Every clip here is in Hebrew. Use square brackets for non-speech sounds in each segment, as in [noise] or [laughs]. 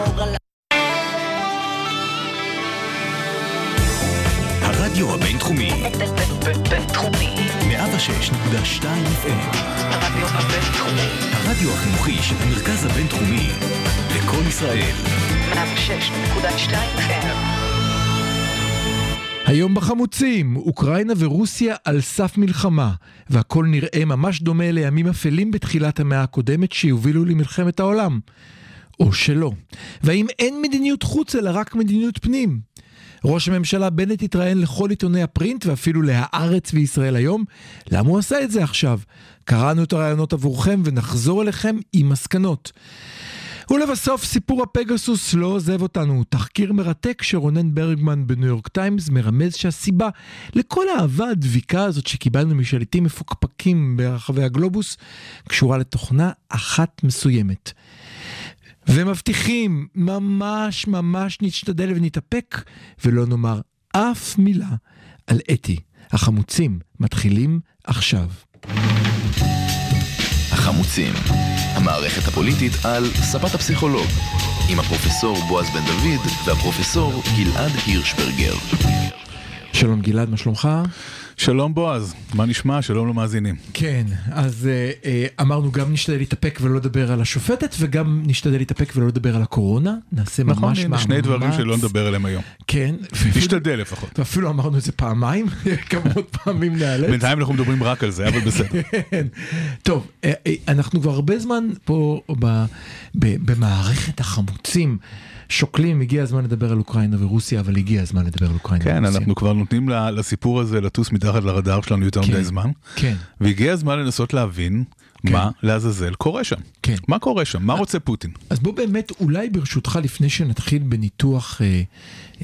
לשמור על... הרדיו הבינתחומי, בינתחומי. 106.2 FM, הרדיו הבינתחומי. הרדיו החינוכי של המרכז הבינתחומי, לקום ישראל, 106.2 FM. היום בחמוצים, אוקראינה ורוסיה על סף מלחמה, והכל נראה ממש דומה לימים אפלים בתחילת המאה הקודמת שיובילו למלחמת העולם. או שלא. והאם אין מדיניות חוץ אלא רק מדיניות פנים? ראש הממשלה בנט התראיין לכל עיתוני הפרינט ואפילו להארץ וישראל היום. למה הוא עשה את זה עכשיו? קראנו את הרעיונות עבורכם ונחזור אליכם עם מסקנות. ולבסוף סיפור הפגסוס לא עוזב אותנו. תחקיר מרתק שרונן ברגמן בניו יורק טיימס מרמז שהסיבה לכל האהבה הדביקה הזאת שקיבלנו משליטים מפוקפקים ברחבי הגלובוס קשורה לתוכנה אחת מסוימת. ומבטיחים, ממש ממש נשתדל ונתאפק ולא נאמר אף מילה על אתי. החמוצים מתחילים עכשיו. החמוצים, המערכת הפוליטית על ספת הפסיכולוג, עם הפרופסור בועז בן דוד והפרופסור גלעד הירשברגר. שלום גלעד, מה שלומך? שלום בועז, מה נשמע? שלום למאזינים. כן, אז אה, אה, אמרנו גם נשתדל להתאפק ולא לדבר על השופטת וגם נשתדל להתאפק ולא לדבר על הקורונה. נעשה נכון, ממש מאמץ. שני דברים שלא נדבר עליהם היום. כן. נשתדל לפחות. ואפילו אמרנו את זה פעמיים, [laughs] כמה פעמים נאלץ. בינתיים אנחנו מדברים רק על זה, אבל בסדר. [laughs] כן. טוב, אה, אה, אנחנו כבר הרבה זמן פה ב- ב- במערכת החמוצים. שוקלים, הגיע הזמן לדבר על אוקראינה ורוסיה, אבל הגיע הזמן לדבר על אוקראינה כן, ורוסיה. אנחנו כבר נותנים לסיפור הזה לטוס מתחת לרדאר שלנו יותר כן. מדי זמן, כן, והגיע הזמן לנסות להבין כן. מה לעזאזל קורה שם. כן. מה קורה שם? מה רוצה פוטין? אז בוא באמת, אולי ברשותך, לפני שנתחיל בניתוח אה,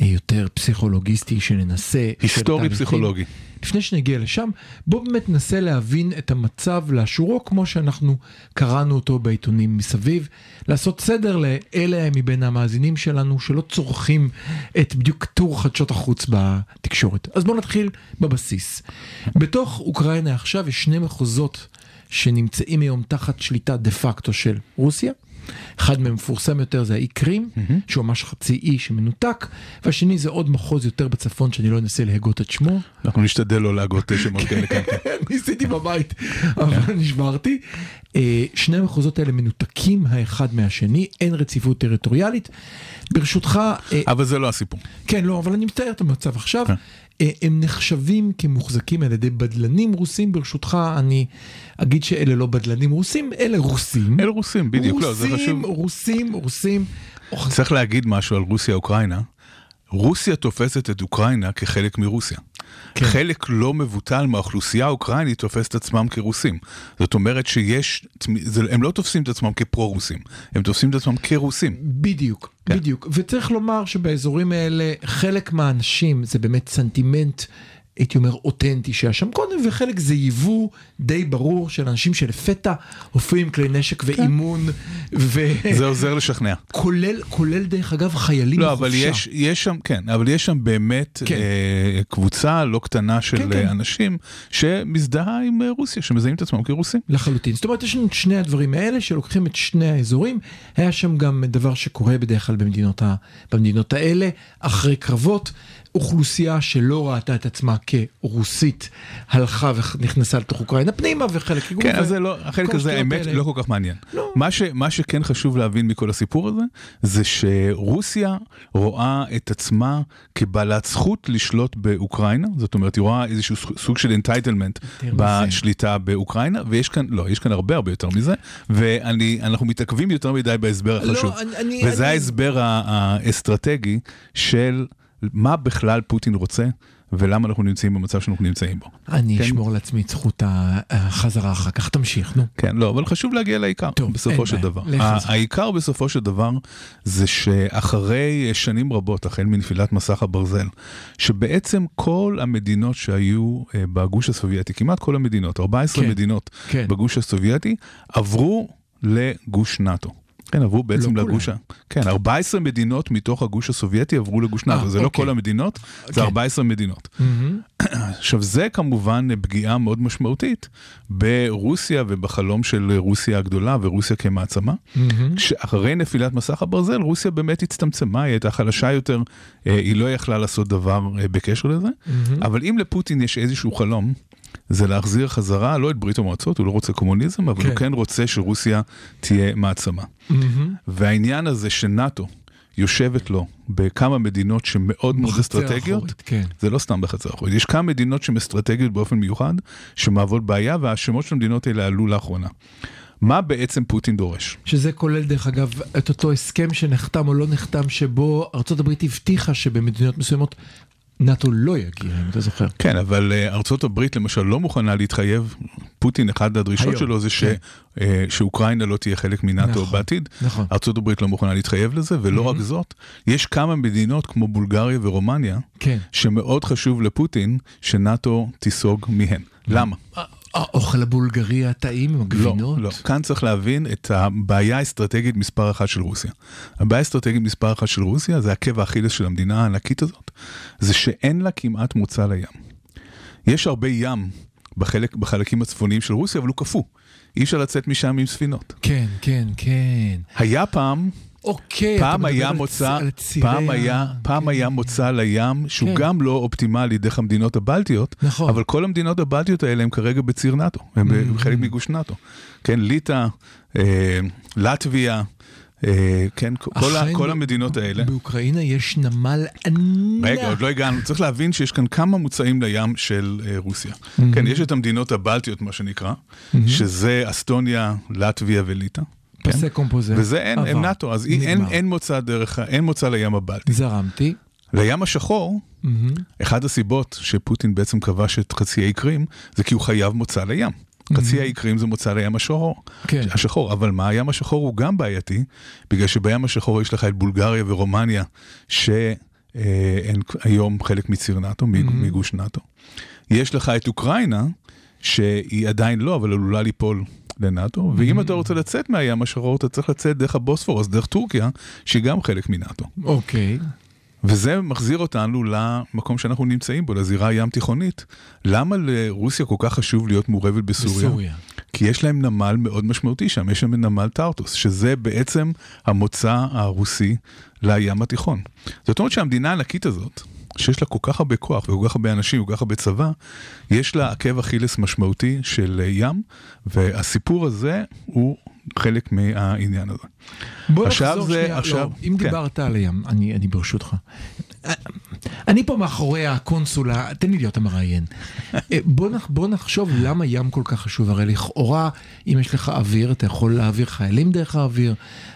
אה, יותר פסיכולוגיסטי, שננסה... היסטורי פסיכולוגי. לפני שנגיע לשם, בוא באמת ננסה להבין את המצב לאשורו כמו שאנחנו קראנו אותו בעיתונים מסביב, לעשות סדר לאלה מבין המאזינים שלנו שלא צורכים את בדיוק טור חדשות החוץ בתקשורת. אז בוא נתחיל בבסיס. בתוך אוקראינה עכשיו יש שני מחוזות שנמצאים היום תחת שליטה דה פקטו של רוסיה. אחד מהם מפורסם יותר זה האי קרים, שהוא ממש חצי אי שמנותק, והשני זה עוד מחוז יותר בצפון שאני לא אנסה להגות את שמו. אנחנו נשתדל לא להגות שמות כאלה כאן. [laughs] ניסיתי בבית, אבל נשברתי. אה, שני המחוזות האלה מנותקים האחד מהשני, אין רציפות טריטוריאלית. ברשותך, אה, אבל זה לא הסיפור. כן, לא, אבל אני מתאר את המצב עכשיו. אה, הם נחשבים כמוחזקים על ידי בדלנים רוסים, ברשותך אני אגיד שאלה לא בדלנים רוסים, אלה רוסים. אלה רוסים, בדיוק, לא, זה רוסים, חשוב. רוסים, רוסים. אוח, צריך להגיד משהו על רוסיה-אוקראינה. רוסיה תופסת את אוקראינה כחלק מרוסיה. כן. חלק לא מבוטל מהאוכלוסייה האוקראינית תופס את עצמם כרוסים. זאת אומרת שיש, הם לא תופסים את עצמם כפרו-רוסים, הם תופסים את עצמם כרוסים. בדיוק, כן. בדיוק. וצריך לומר שבאזורים האלה חלק מהאנשים זה באמת סנטימנט. הייתי אומר אותנטי שהיה שם קודם וחלק זה יבוא די ברור של אנשים שלפתע הופיעים כלי נשק ואימון זה עוזר לשכנע. וכולל כולל דרך אגב חיילים לא, אבל. יש, יש שם, כן, אבל יש שם באמת כן. אה, קבוצה לא קטנה של כן, כן. אה, אנשים שמזדהה עם אה, רוסיה, שמזהים את עצמם כרוסים. לחלוטין. זאת אומרת, יש לנו את שני הדברים האלה שלוקחים את שני האזורים. היה שם גם דבר שקורה בדרך כלל במדינות, ה... במדינות האלה, אחרי קרבות, אוכלוסייה שלא ראתה את עצמה כרוסית, הלכה ונכנסה לתוך אוקראינה פנימה וחלק... כן, אז זה לא, החלק הזה האמת. לא כל כך מעניין. לא. מה, ש, מה שכן חשוב להבין מכל הסיפור הזה, זה שרוסיה רואה את עצמה כבעלת זכות לשלוט באוקראינה, זאת אומרת, היא רואה איזשהו סוג של entitlement. בשליטה באוקראינה, ויש כאן, לא, יש כאן הרבה הרבה יותר מזה, ואנחנו מתעכבים יותר מדי בהסבר לא, החשוב. אני- אני- וזה אני- ההסבר האסטרטגי של מה בכלל פוטין רוצה. ולמה אנחנו נמצאים במצב שאנחנו נמצאים בו. אני כן. אשמור לעצמי את זכות החזרה אחר כך, תמשיך, נו. כן, לא, אבל חשוב להגיע לעיקר, טוב, בסופו של בעיה, דבר. לך על זה. ה- העיקר בסופו של דבר זה שאחרי שנים רבות, החל מנפילת מסך הברזל, שבעצם כל המדינות שהיו אה, בגוש הסובייטי, כמעט כל המדינות, 14 כן, מדינות כן. בגוש הסובייטי, עברו לגוש נאט"ו. כן, עברו בעצם לא לגוש ה... כן, 14 מדינות מתוך הגוש הסובייטי עברו לגוש נאט"ו, זה לא אוקיי. כל המדינות, זה כן. 14 מדינות. מהמם. עכשיו זה כמובן פגיעה מאוד משמעותית ברוסיה ובחלום של רוסיה הגדולה ורוסיה כמעצמה. מהמם. כשאחרי נפילת מסך הברזל רוסיה באמת הצטמצמה, היא הייתה חלשה יותר, אה, היא לא יכלה לעשות דבר אה, בקשר לזה, אבל אם לפוטין יש איזשהו חלום, זה להחזיר חזרה, לא את ברית המועצות, הוא לא רוצה קומוניזם, אבל כן. הוא כן רוצה שרוסיה תהיה מעצמה. מהמם. והעניין הזה שנאט"ו יושבת לו בכמה מדינות שמאוד מאוד אסטרטגיות, האחורית, כן. זה לא סתם בחצר האחורית, יש כמה מדינות שהן אסטרטגיות באופן מיוחד, שמהוות בעיה, והשמות של המדינות האלה עלו לאחרונה. מה בעצם פוטין דורש? שזה כולל דרך אגב את אותו הסכם שנחתם או לא נחתם שבו ארה"ב הבטיחה שבמדינות מסוימות נאט"ו לא יגיע, אם אתה זוכר. כן, אבל אה, ארצות הברית למשל לא מוכנה להתחייב, פוטין, אחת הדרישות היום, שלו זה ש, כן. אה, שאוקראינה לא תהיה חלק מנאט"ו נכון, בעתיד. נכון. ארצות הברית לא מוכנה להתחייב לזה, ולא רק זאת, יש כמה מדינות כמו בולגריה ורומניה, כן. שמאוד חשוב לפוטין שנאט"ו תיסוג מהן. למה? האוכל הבולגרי הטעים עם לא, הגבינות? לא. כאן צריך להבין את הבעיה האסטרטגית מספר אחת של רוסיה. הבעיה האסטרטגית מספר אחת של רוסיה, זה עקב האכילס של המדינה הענקית הזאת, זה שאין לה כמעט מוצא לים. יש הרבה ים בחלק, בחלקים הצפוניים של רוסיה, אבל הוא קפוא. אי אפשר לצאת משם עם ספינות. כן, כן, כן. היה פעם, אוקיי, אתה פעם מדבר היה על מוצא, על צירי פעם ה- היה, פעם כן. היה מוצא לים שהוא כן. גם לא אופטימלי דרך המדינות הבלטיות, נכון. אבל כל המדינות הבלטיות האלה הם כרגע בציר נאט"ו, הם Mm-hmm. חלק מגוש נאט"ו. כן, ליטא, אה, לטביה, אה, כן, כל, ה, כל המדינות האלה. באוקראינה יש נמל ענק. רגע, עוד לא הגענו, צריך להבין שיש כאן כמה מוצאים לים של אה, רוסיה. כן, יש את המדינות הבלטיות, מה שנקרא, שזה אסטוניה, לטביה וליטא. כן? פסק קומפוזר. וזה אין, הם עבר. נאט"ו, אז אין, אין, מוצא דרך, אין מוצא לים הבלטי. זרמתי. לים השחור, מהמם. אחד הסיבות שפוטין בעצם כבש את חצי האי קרים, זה כי הוא חייב מוצא לים. חצי האי קרים זה מוצא לים השחור. כן. השחור, אבל מה, הים השחור הוא גם בעייתי, בגלל שבים השחור יש לך את בולגריה ורומניה, שהן היום חלק מציר נאט"ו, מג- מגוש נאט"ו. יש לך את אוקראינה, שהיא עדיין לא, אבל עלולה ליפול לנאט"ו, ואם אתה רוצה לצאת מהים השחור, אתה צריך לצאת דרך הבוספורס, דרך טורקיה, שהיא גם חלק מנאט"ו. אוקיי. וזה מחזיר אותנו למקום שאנחנו נמצאים בו, לזירה הים תיכונית. למה לרוסיה כל כך חשוב להיות מעורבת בסוריה? בסוריה. כי יש להם נמל מאוד משמעותי שם, יש שם נמל טרטוס, שזה בעצם המוצא הרוסי לים התיכון. זאת אומרת שהמדינה הענקית הזאת, שיש לה כל כך הרבה כוח וכל כך הרבה אנשים וכל כך הרבה צבא, יש לה עקב אכילס משמעותי של ים, והסיפור הזה הוא חלק מהעניין הזה. בוא עכשיו נחזור זה- שנייה, עכשיו- לא, אם כן. דיברת על הים, אני, אני ברשותך. אני פה מאחורי הקונסולה, תן לי להיות המראיין. אה, בוא, נח, בוא נחשוב למה ים כל כך חשוב, הרי לכאורה, אם יש לך אוויר, אתה יכול להעביר חיילים דרך האוויר,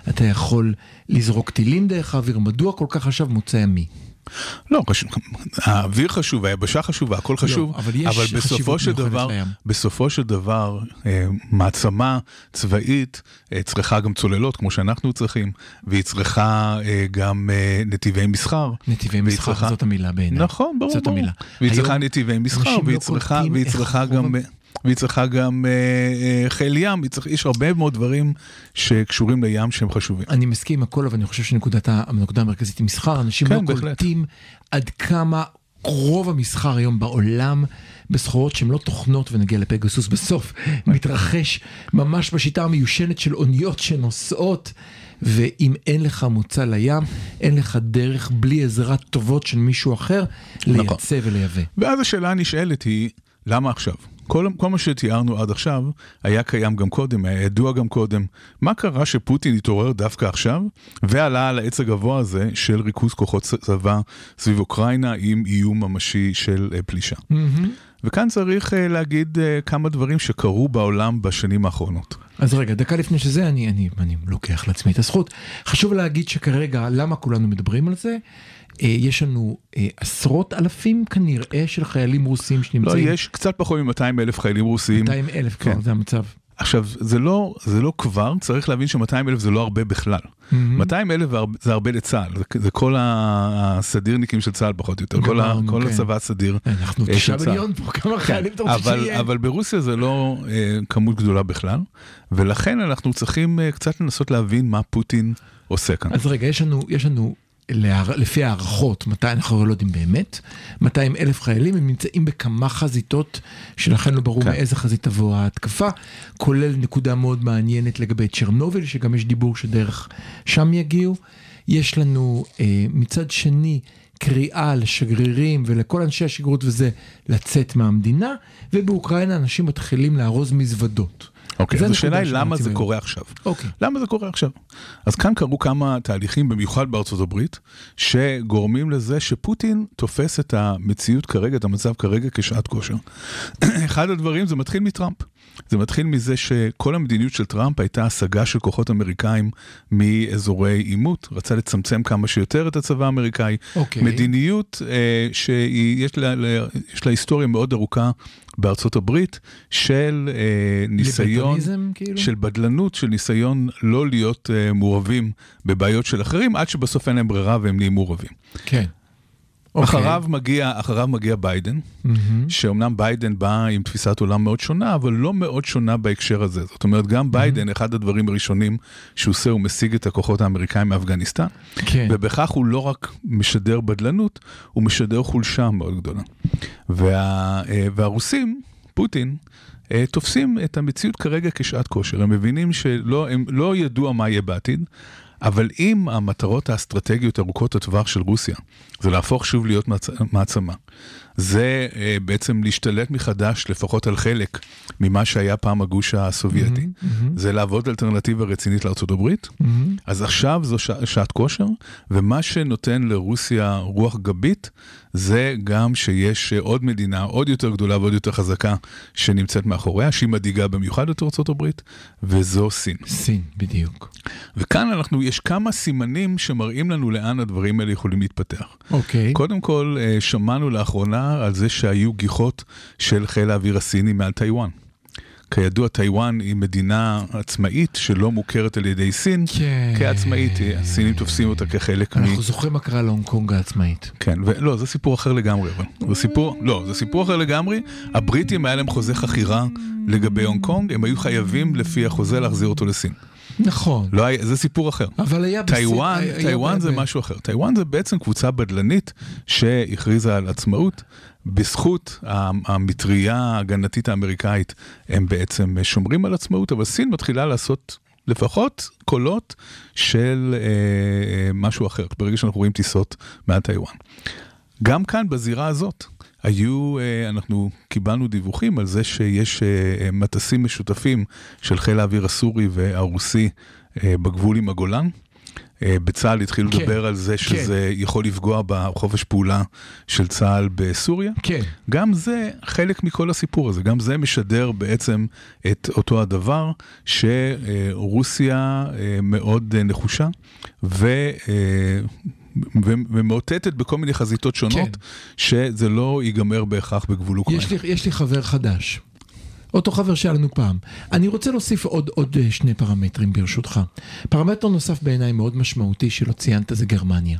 אתה יכול לזרוק טילים דרך האוויר, מדוע כל כך חשב מוצא ימי? לא, חשוב, האוויר חשוב, היבשה חשובה, הכל חשוב, לא, אבל יש בסופו חשיבות של דבר, לים. בסופו של דבר, אה, מעצמה צבאית אה, צריכה גם צוללות, כמו שאנחנו צריכים, והיא צריכה אה, גם אה, נתיבי מסחר. נתיבי מסחר, צריכה- זאת המילה בעיניי. נכון, ברור, זאת ברור. המילה. והיא צריכה נתיבי מסחר, אנשים והיא לא צריכה, והיא צריכה גם... ה- והיא צריכה גם אה, אה, חיל ים, צריך, יש הרבה מאוד דברים שקשורים לים שהם חשובים. אני מסכים עם הכל, אבל אני חושב שנקודת ה- הנקודה המרכזית היא מסחר. אנשים כן, לא בהחלט. קולטים עד כמה רוב המסחר היום בעולם בסחורות שהן לא תוכנות, ונגיע לפגסוס בסוף, [laughs] מתרחש ממש בשיטה המיושנת של אוניות שנוסעות. ואם אין לך מוצא לים, אין לך דרך בלי עזרת טובות של מישהו אחר נכון. לייצא ולייבא. ואז השאלה הנשאלת היא, למה עכשיו? כל, כל מה שתיארנו עד עכשיו היה קיים גם קודם, היה ידוע גם קודם. מה קרה שפוטין התעורר דווקא עכשיו ועלה על העץ הגבוה הזה של ריכוז כוחות צבא סביב אוקראינה עם איום ממשי של אה, פלישה? וכאן צריך אה, להגיד אה, כמה דברים שקרו בעולם בשנים האחרונות. אז רגע, דקה לפני שזה, אני, אני, אני לוקח לעצמי את הזכות. חשוב להגיד שכרגע, למה כולנו מדברים על זה? אה, יש לנו אה, עשרות אלפים כנראה של חיילים רוסים לא, שנמצאים. יש קצת פחות מ-200 אלף חיילים רוסים. 200 אלף כן. כבר, זה המצב. עכשיו, זה לא, זה לא כבר, צריך להבין ש-200 אלף זה לא הרבה בכלל. 200 אלף זה הרבה לצה"ל, זה, זה כל הסדירניקים של צה"ל פחות או יותר, כל, ה, גמרנו, כל כן. הצבא הסדיר. אנחנו אה, תשעה של צה"ל. מיליון פה, כמה חיילים אתה רוצה שיהיה? אבל ברוסיה זה לא אה, כמות גדולה בכלל, ולכן אנחנו צריכים אה, קצת לנסות להבין מה פוטין עושה כאן. אז רגע, יש לנו, יש לנו לפי הערכות, מתי אנחנו לא יודעים באמת, 200 אלף חיילים, הם נמצאים בכמה חזיתות, שלכן לא ברור כן. מאיזה חזית תבוא ההתקפה, כולל נקודה מאוד מעניינת לגבי צ'רנוביל, שגם יש דיבור שדרך שם יגיעו. יש לנו אה, מצד שני קריאה לשגרירים ולכל אנשי השגרירות וזה לצאת מהמדינה, ובאוקראינה אנשים מתחילים לארוז מזוודות. אוקיי, אז השאלה היא למה זה. קורה עכשיו. אוקיי. למה זה קורה עכשיו? אז כאן קרו כמה תהליכים, במיוחד בארצות הברית, שגורמים לזה שפוטין תופס את המציאות כרגע, את המצב כרגע כשעת כושר. [clears throat] אחד הדברים זה מתחיל מטראמפ. זה מתחיל מזה שכל המדיניות של טראמפ הייתה השגה של כוחות אמריקאים מאזורי עימות, רצה לצמצם כמה שיותר את הצבא האמריקאי. אוקיי. מדיניות אה, שיש לה, לה, לה היסטוריה מאוד ארוכה בארצות הברית של אה, ניסיון, כאילו? של בדלנות, של ניסיון לא להיות אה, מעורבים בבעיות של אחרים, עד שבסוף אין להם ברירה והם נהיים מעורבים. כן. אחריו מגיע, אחריו מגיע ביידן, מהמם. שאומנם ביידן בא עם תפיסת עולם מאוד שונה, אבל לא מאוד שונה בהקשר הזה. זאת אומרת, גם ביידן, אחד הדברים הראשונים שהוא עושה, הוא מסיג את הכוחות האמריקאים מאפגניסטן, כן. ובכך הוא לא רק משדר בדלנות, הוא משדר חולשה מאוד גדולה. וה, אה, והרוסים, פוטין, אה, תופסים את המציאות כרגע כשעת כושר. הם מבינים שלא הם לא ידוע מה יהיה בעתיד, אבל אם המטרות האסטרטגיות ארוכות הטווח של רוסיה זה להפוך שוב להיות מעצ... מעצמה, זה אה, בעצם להשתלט מחדש לפחות על חלק ממה שהיה פעם הגוש הסובייטי, זה לעבוד אלטרנטיבה רצינית לארצות הברית, מהמם. אז עכשיו זו שע, שעת כושר, ומה שנותן לרוסיה רוח גבית, זה גם שיש עוד מדינה עוד יותר גדולה ועוד יותר חזקה שנמצאת מאחוריה, שהיא מדאיגה במיוחד את ארצות הברית, וזו סין. סין, בדיוק. וכאן אנחנו, יש כמה סימנים שמראים לנו לאן הדברים האלה יכולים להתפתח. אוקיי. קודם כל, אה, שמענו לאחרונה על זה שהיו גיחות של חיל האוויר הסיני מעל טיוואן. כידוע, טיוואן היא מדינה עצמאית שלא מוכרת על ידי סין כן. כעצמאית, הסינים תופסים אותה כחלק מ... אנחנו זוכרים מה קרה להונג קונג העצמאית. כן, ולא, זה סיפור אחר לגמרי, אבל. זה סיפור, לא, זה סיפור אחר לגמרי. הבריטים היה להם חוזה חכירה לגבי הונג קונג, הם היו חייבים לפי החוזה להחזיר אותו לסין. נכון. לא זה סיפור אחר. אבל היה. טיוואן, היה טיוואן זה משהו אחר. טיוואן זה בעצם קבוצה בדלנית שהכריזה על עצמאות. בזכות ה- המטריה ההגנתית האמריקאית הם בעצם שומרים על עצמאות, אבל סין מתחילה לעשות לפחות קולות של אה, אה, משהו אחר, ברגע שאנחנו רואים טיסות מעל טיוואן. גם כאן בזירה הזאת היו, אה, אנחנו קיבלנו דיווחים על זה שיש אה, אה, מטסים משותפים של חיל האוויר הסורי והרוסי בגבול עם הגולן. בצה"ל התחילו כן, לדבר על זה שזה יכול לפגוע בחופש פעולה של צה"ל בסוריה. כן. גם זה חלק מכל הסיפור הזה, גם זה משדר בעצם את אותו הדבר שרוסיה מאוד נחושה ו... ומאותתת בכל מיני חזיתות שונות, כן. שזה לא ייגמר בהכרח בגבול אוקראינה. יש לי, יש לי חבר חדש. אותו חבר שהיה לנו פעם. אני רוצה להוסיף עוד, עוד אה, שני פרמטרים ברשותך. פרמטר נוסף בעיניי מאוד משמעותי שלא ציינת זה גרמניה.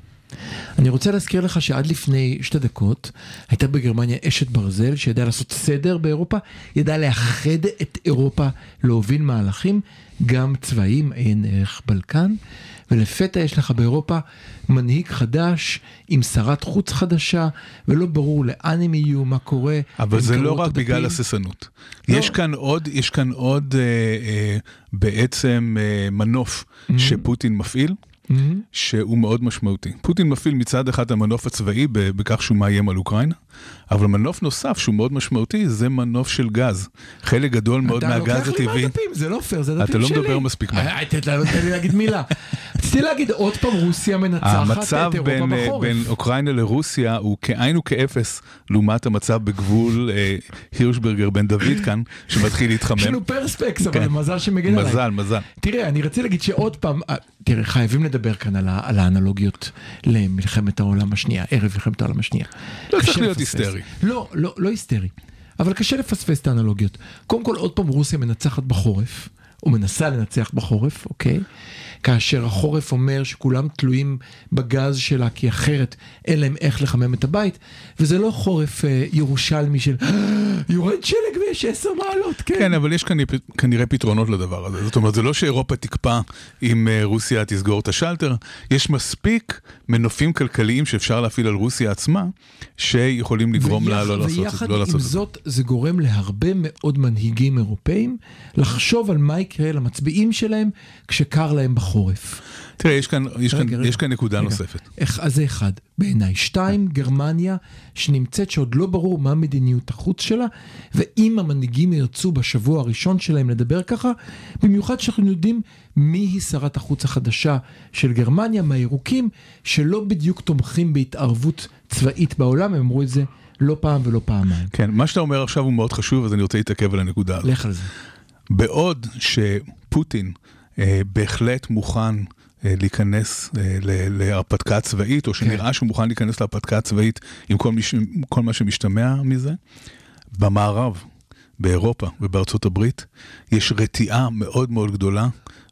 אני רוצה להזכיר לך שעד לפני שתי דקות הייתה בגרמניה אשת ברזל שידעה לעשות סדר באירופה, ידעה לאחד את אירופה, להוביל מהלכים, גם צבאיים, עין ערך בלקן, ולפתע יש לך באירופה מנהיג חדש עם שרת חוץ חדשה, ולא ברור לאן הם יהיו, מה קורה. אבל זה לא רק הדפים. בגלל הססנות. לא. יש כאן עוד, יש כאן עוד אה, אה, בעצם אה, מנוף Mm-hmm. שפוטין מפעיל. מהמם. שהוא מאוד משמעותי. פוטין מפעיל מצד אחד המנוף הצבאי בכך שהוא מאיים על אוקראינה, אבל מנוף נוסף שהוא מאוד משמעותי זה מנוף של גז. חלק גדול מאוד מהגז אתה לוקח לי הטבעי. מהדפים, זה לא פייר, זה דפים אתה שלי. לא מדבר מספיק מהר. אה, תן לא תן לי להגיד מילה. רציתי להגיד עוד פעם רוסיה מנצחת המצב את אירופה בין, אה, בחורף. בין אוקראינה לרוסיה הוא כאין וכאפס לעומת המצב בגבול אה, הירשברגר בן דוד כאן, שמתחיל להתחמם. יש לנו פרספקס, אבל כן. מזל שמגן עליי. מזל, מזל. תראה, אני רציתי להגיד שעוד פעם, אה, תראה, חייבים לדבר כאן על על האנלוגיות למלחמת העולם השנייה, ערב מלחמת העולם השנייה. לא צריך להיות לפספס. היסטרי. לא, לא, לא היסטרי. אבל קשה לפספס את האנלוגיות. קודם כל, עוד פעם רוסיה מנצחת בחורף, או מנסה לנצח בחורף, אוקיי? כאשר החורף אומר שכולם תלויים בגז שלה, כי אחרת אין להם איך לחמם את הבית, וזה לא חורף אה, ירושלמי של יורד שלג ויש עשר מעלות, כן. כן, אבל יש כנראה, פתרונות לדבר הזה. זאת אומרת, זה לא שאירופה תקפא אם אה, רוסיה תסגור את השלטר, יש מספיק מנופים כלכליים שאפשר להפעיל על רוסיה עצמה, שיכולים לגרום לה לא לעשות את ויחד לא עם לעשות את זה. זאת, זה גורם להרבה מאוד מנהיגים אירופאים לחשוב על מה יקרה למצביעים שלהם כשקר להם בחורף. תראה, יש כאן, יש כאן, רגע, רגע. יש כאן נקודה רגע. נוספת. איך, אז זה אחד, בעיניי. שתיים, גרמניה, שנמצאת שעוד לא ברור מה מדיניות החוץ שלה, ואם המנהיגים ירצו בשבוע הראשון שלהם לדבר ככה, במיוחד שאנחנו יודעים מי היא שרת החוץ החדשה של גרמניה, מהירוקים, שלא בדיוק תומכים בהתערבות צבאית בעולם, הם אמרו את זה לא פעם ולא פעמיים. כן, מה שאתה אומר עכשיו הוא מאוד חשוב, אז אני רוצה להתעכב על הנקודה הזאת. לך על זה. בעוד שפוטין בהחלט מוכן אה, להיכנס אה, להרפתקה צבאית, או שנראה שהוא מוכן להיכנס להרפתקה הצבאית עם כל, מש, כל מה שמשתמע מזה, במערב, באירופה ובארצות הברית, יש רתיעה מאוד מאוד גדולה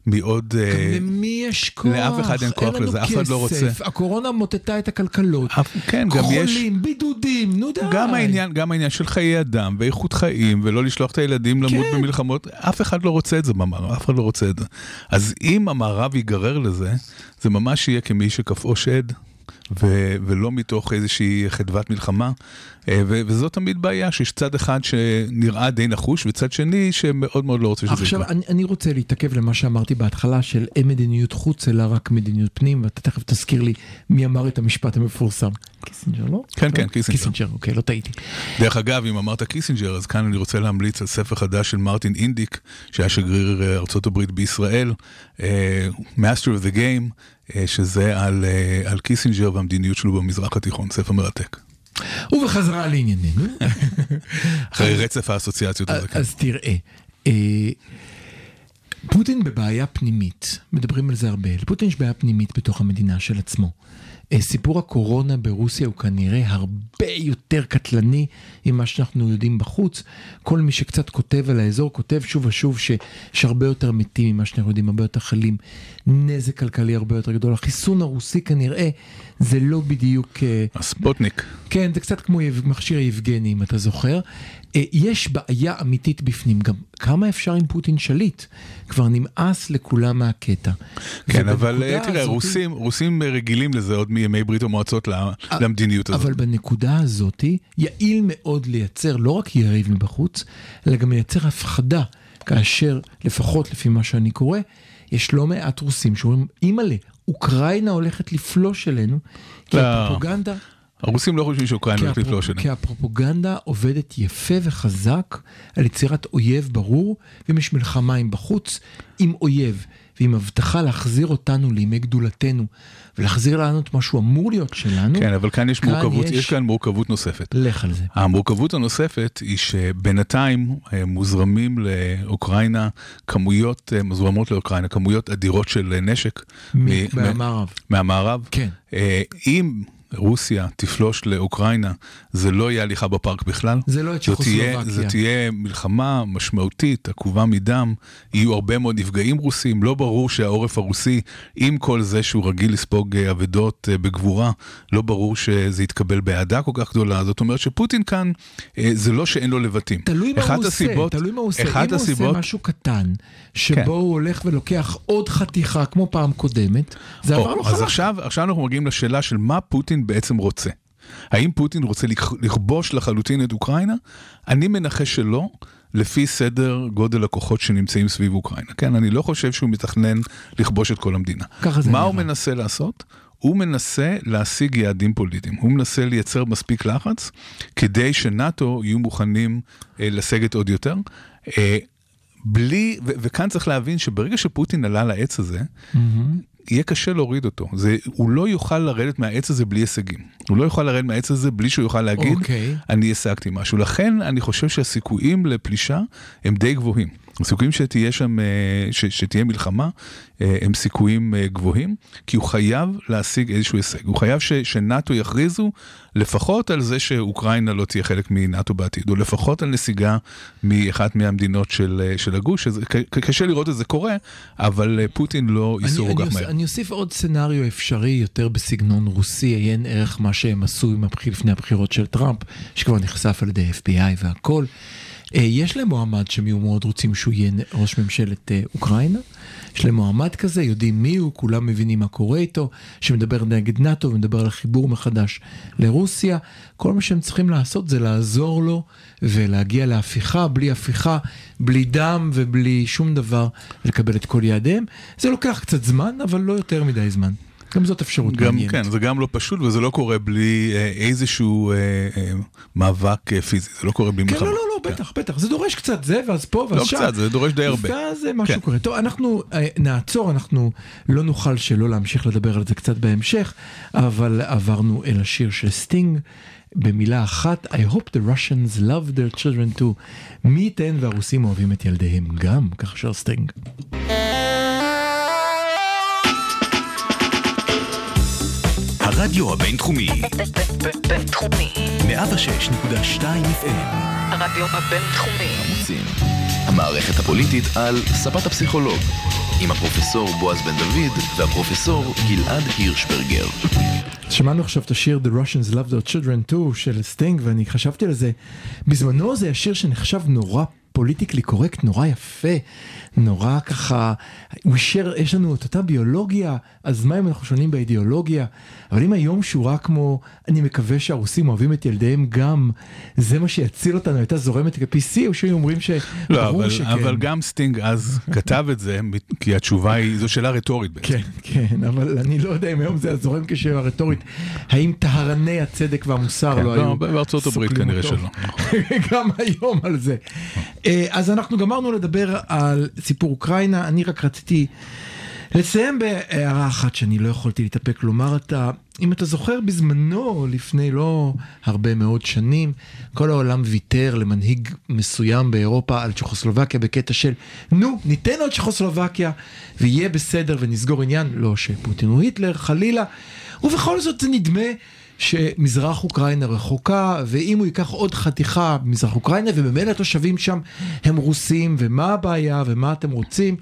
מעוד... אה, למי יש כוח? לאף אחד אין כוח לזה, אף אחד לא רוצה. הקורונה מוטטה את הכלכלות. כן, גם יש... חולים, בידודים, נו די. גם העניין, גם העניין של חיי אדם ואיכות חיים ולא לשלוח את הילדים למות כן. במלחמות, אף אחד לא רוצה את זה במערב, אף אחד לא רוצה את זה. אז אם המערב ייגרר לזה, זה ממש יהיה כמי שכפאו שד. ו- ולא מתוך איזושהי חדוות מלחמה, אה, ו- וזאת תמיד בעיה שיש צד אחד שנראה די נחוש וצד שני שמאוד מאוד לא רוצה שזה עכשיו, יקרה. אני, אני רוצה להתעכב למה שאמרתי בהתחלה של אין מדיניות חוץ אלא רק מדיניות פנים, ואתה תכף תזכיר לי מי אמר את המשפט המפורסם. קיסינג'ר, לא? כן, כן, קיסינג'ר. קיסינג'ר, אוקיי, לא טעיתי. דרך אגב, אם אמרת קיסינג'ר, אז כאן אני רוצה להמליץ על ספר חדש של מרטין אינדיק, שהיה שגריר אה, הברית בישראל, אה, Master of the Game, שזה על, אה, על קיסינג'ר והמדיניות שלו במזרח התיכון, ספר מרתק. ובחזרה לענייננו. [laughs] אחרי רצף האסוציאציות הזה. אז תראה, אה, פוטין בבעיה פנימית, מדברים על זה הרבה, לפוטין יש בעיה פנימית בתוך המדינה של עצמו. אה, סיפור הקורונה ברוסיה הוא כנראה הרבה יותר קטלני ממה שאנחנו יודעים בחוץ. כל מי שקצת כותב על האזור כותב שוב ושוב שיש הרבה יותר מתים ממה שאנחנו יודעים, הרבה יותר חולים, נזק כלכלי הרבה יותר גדול. החיסון הרוסי כנראה זה לא בדיוק... אה, הספוטניק. כן, זה קצת כמו מכשיר יבגני, אם אתה זוכר. אה, יש בעיה אמיתית בפנים, גם כמה אפשר עם פוטין שליט? כבר נמאס לכולם מהקטע. כן, אבל אה, תראה, הזאת- רוסים, רוסים רגילים לזה עוד מימי ברית המועצות למדיניות הזאת. אבל בנקודה הזאת יעיל מאוד לייצר לא רק יריב מבחוץ, אלא גם לייצר הפחדה, כאשר לפחות לפי מה שאני קורא, יש לא מעט רוסים שאומרים, אימא'לה, אוקראינה הולכת לפלוש אלינו, כי לא. הרוסים לא חושבים שאוקראינה הולכת. לפלוש אליהם. כי הפרופגנדה עובדת יפה וחזק על יצירת אויב ברור, ואם יש מלחמה עם בחוץ, עם אויב, ועם הבטחה להחזיר אותנו לימי גדולתנו, ולהחזיר לנו את מה שהוא אמור להיות שלנו, כן, אבל כאן יש כאן מורכבות, יש- יש כאן מורכבות נוספת. לך על זה. המורכבות הנוספת היא שבינתיים אה, מוזרמים לאוקראינה כמויות, אה, מוזרמות לאוקראינה כמויות אדירות של אה, נשק. מ- מ- מהמערב. מהמערב. כן. אם רוסיה תפלוש לאוקראינה, זה לא יהיה הליכה בפארק בכלל. זה לא את צ'כוסלובקיה. זו תהיה מלחמה משמעותית, עקובה מדם, יהיו הרבה מאוד נפגעים רוסים, לא ברור שהעורף הרוסי, עם כל זה שהוא רגיל לספוג אה, אבדות אה, בגבורה, לא ברור שזה יתקבל באהדה כל כך גדולה. זאת אומרת שפוטין כאן, אה, זה לא שאין לו לבטים. תלוי מה הוא הסיבות- עושה, תלוי מה הוא עושה. אם הוא הסיבות, עושה משהו קטן, שבו כן. הוא הולך ולוקח עוד חתיכה כמו פעם קודמת, זה עבר לו או, אז חלק. עכשיו, עכשיו אנחנו מגיעים לשאלה של מה פוטין בעצם רוצה. האם פוטין רוצה לכ- לכבוש לחלוטין את אוקראינה? אני מנחש שלא, לפי סדר גודל הכוחות שנמצאים סביב אוקראינה. כן, אני לא חושב שהוא מתכנן לכבוש את כל המדינה. ככה זה מה נראה. הוא מנסה לעשות? הוא מנסה להשיג יעדים פוליטיים, הוא מנסה לייצר מספיק לחץ כדי שנאט"ו יהיו מוכנים אה, לסגת עוד יותר. אה, בלי, ו- וכאן צריך להבין שברגע שפוטין עלה לעץ הזה, יהיה קשה להוריד אותו. זה, הוא לא יוכל לרדת מהעץ הזה בלי הישגים. הוא לא יוכל לרדת מהעץ הזה בלי שהוא יוכל להגיד, אוקיי. אני השגתי משהו. לכן אני חושב שהסיכויים לפלישה הם די גבוהים. הסיכויים שתהיה שם, אה, ש, שתהיה מלחמה, אה, הם סיכויים אה, גבוהים, כי הוא חייב להשיג איזשהו הישג. הוא חייב ש, שנאט"ו יכריזו לפחות על זה שאוקראינה לא תהיה חלק מנאט"ו בעתיד, או לפחות על נסיגה מאחת מהמדינות של, של הגוש. שזה, קשה לראות את זה קורה, אבל פוטין לא אני, כל כך מהר. אני אוסיף עוד סצנריו אפשרי יותר בסגנון רוסי, עיין ערך מה שהם עשו עם הבחיר לפני הבחירות של טראמפ, שכבר נחשף על ידי FBI והכל. אה, יש להם מועמד שהם יהיו מאוד רוצים שהוא יהיה ראש ממשלת אה, אוקראינה. יש להם מועמד כזה, יודעים מי הוא, כולם מבינים מה קורה איתו, שמדבר נגד נאט"ו ומדבר על החיבור מחדש לרוסיה. כל מה שהם צריכים לעשות זה לעזור לו ולהגיע להפיכה, בלי הפיכה, בלי דם ובלי שום דבר, לקבל את כל יעדיהם. זה לוקח קצת זמן, אבל לא יותר מדי זמן. גם זאת אפשרות גם, מעניינת. כן, זה גם לא פשוט וזה לא קורה בלי אה, איזשהו אה, אה, מאבק אה, פיזי, זה לא קורה בלי כן, מלחמה. לא, לא, לא, כן. בטח, בטח. זה דורש קצת זה, ואז פה, ואז לא שם. קצת, זה דורש די הרבה. ואז משהו כן. קורה. טוב, אנחנו אה, נעצור, אנחנו לא נוכל שלא להמשיך לדבר על זה קצת בהמשך, אבל עברנו אל השיר של סטינג. במילה אחת, I hope the Russians love their children too. מי ייתן והרוסים אוהבים את ילדיהם גם, כך שר סטינג. הרדיו הבינתחומי, בינתחומי. 106.2 FM, הרדיו הבינתחומי. עמוסים. המערכת הפוליטית על ספת הפסיכולוג, עם הפרופסור בועז בן דוד והפרופסור גלעד הירשברגר. שמענו עכשיו את השיר The Russians Love Their Children Too של סטינג ואני חשבתי על זה. בזמנו זה השיר שנחשב נורא politically correct, נורא יפה, נורא ככה, הוא שר, יש לנו את אותה ביולוגיה, אז מה אם אנחנו שונים באידיאולוגיה? אבל אם היום שורה כמו, אני מקווה שהרוסים אוהבים את ילדיהם גם, זה מה שיציל אותנו, הייתה זורמת כ-PC, או שהיו אומרים שברור לא, אבל, שכן. אבל גם סטינג אז כתב את זה, כי התשובה היא, זו שאלה רטורית בעצם. כן, כן, אבל אני לא יודע אם היום זה זורם כשאלה רטורית. האם טהרני הצדק והמוסר כן, לא לא, היו בארצות הברית כנראה? שלא. [laughs] גם היום על זה. אה, אז אנחנו גמרנו לדבר על סיפור אוקראינה, אני רק רציתי לסיים בהערה אחת שאני לא יכולתי להתאפק לומר אתה, אם אתה זוכר בזמנו, לפני לא הרבה מאוד שנים, כל העולם ויתר למנהיג מסוים באירופה על צ'כוסלובקיה בקטע של נו, ניתן עוד צ'כוסלובקיה ויהיה בסדר ונסגור עניין, לא שפוטין הוא היטלר, חלילה, ובכל זאת זה נדמה שמזרח אוקראינה רחוקה, ואם הוא ייקח עוד חתיכה במזרח אוקראינה, וממילא התושבים שם הם רוסים, ומה הבעיה, ומה אתם רוצים,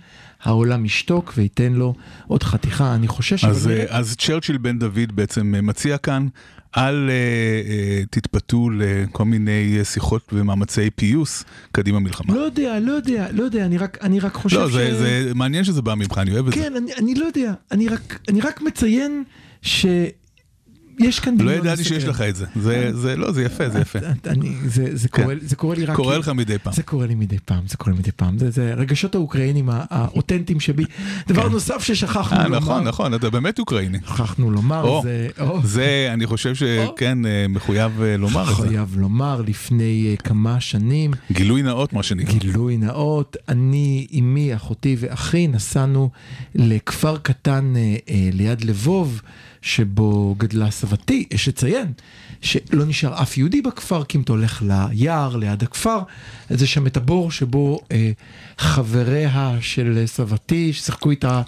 העולם ישתוק וייתן לו עוד חתיכה. אני חושש... אז, אבל אה. אז צ'רצ'יל בן דוד בעצם אה, מציע כאן, אל אה, אה, תתפתו לכל מיני אה, שיחות ומאמצי פיוס קדימה מלחמה. לא יודע, לא יודע, לא יודע, אני רק, אני רק חושב לא, ש... זה, זה מעניין שזה בא ממך, אני אוהב את זה. כן, אני, אני לא יודע, אני רק, אני רק מציין שיש כאן לא דמיון ידעתי שיש. לך את זה. זה, זה, לא, זה יפה, זה יפה. אני, זה, זה, כן. קורה, זה קורה לי רק... קורה לך מדי פעם. זה קורה לי מדי פעם, זה קורה לי מדי פעם. זה, זה רגשות האוקראינים הא- האותנטיים שבי. דבר נוסף ששכחנו אה, לומר. נכון, נכון, אתה באמת אוקראיני. שכחנו לומר, זה... זה, אני חושב שכן, אה, מחויב אה, לומר את זה. חייב לומר, לפני כמה שנים, גילוי נאות, מה שנקרא. גילוי נאות, אני, אמי, אחותי ואחי נסענו לכפר קטן ליד לבוב, שבו גדלה סבתי, יש לציין שלא נשאר אף יהודי בכפר, כי אם אתה הולך ליער ליד הכפר, יש שם את הבור שבו אה, חבריה של סבתי, ששיחקו איתה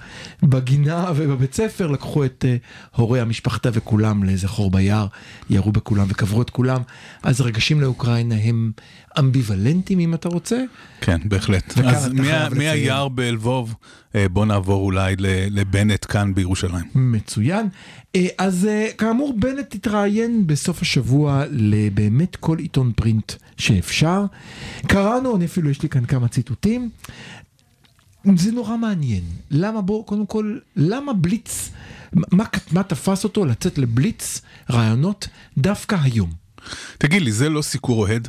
בגינה ובבית ספר, לקחו את אה, הוריה, משפחתה וכולם לאיזה חור ביער, ירו בכולם וקברו את כולם. אז הרגשים לאוקראינה הם אמביוולנטיים אם אתה רוצה. כן, בהחלט. אז. מהיער בלבוב, אה, בוא נעבור אולי לבנט כאן בירושלים. מצוין. אה, אז אה, כאמור בנט התראיין בסוף השבוע לבאמת כל עיתון פרינט שאפשר. קראנו, אני אפילו יש לי כאן כמה ציטוטים. זה נורא מעניין. למה בוא, קודם כל, למה בליץ, מה, מה תפס אותו לצאת לבליץ רעיונות דווקא היום? תגיד לי, זה לא סיקור אוהד?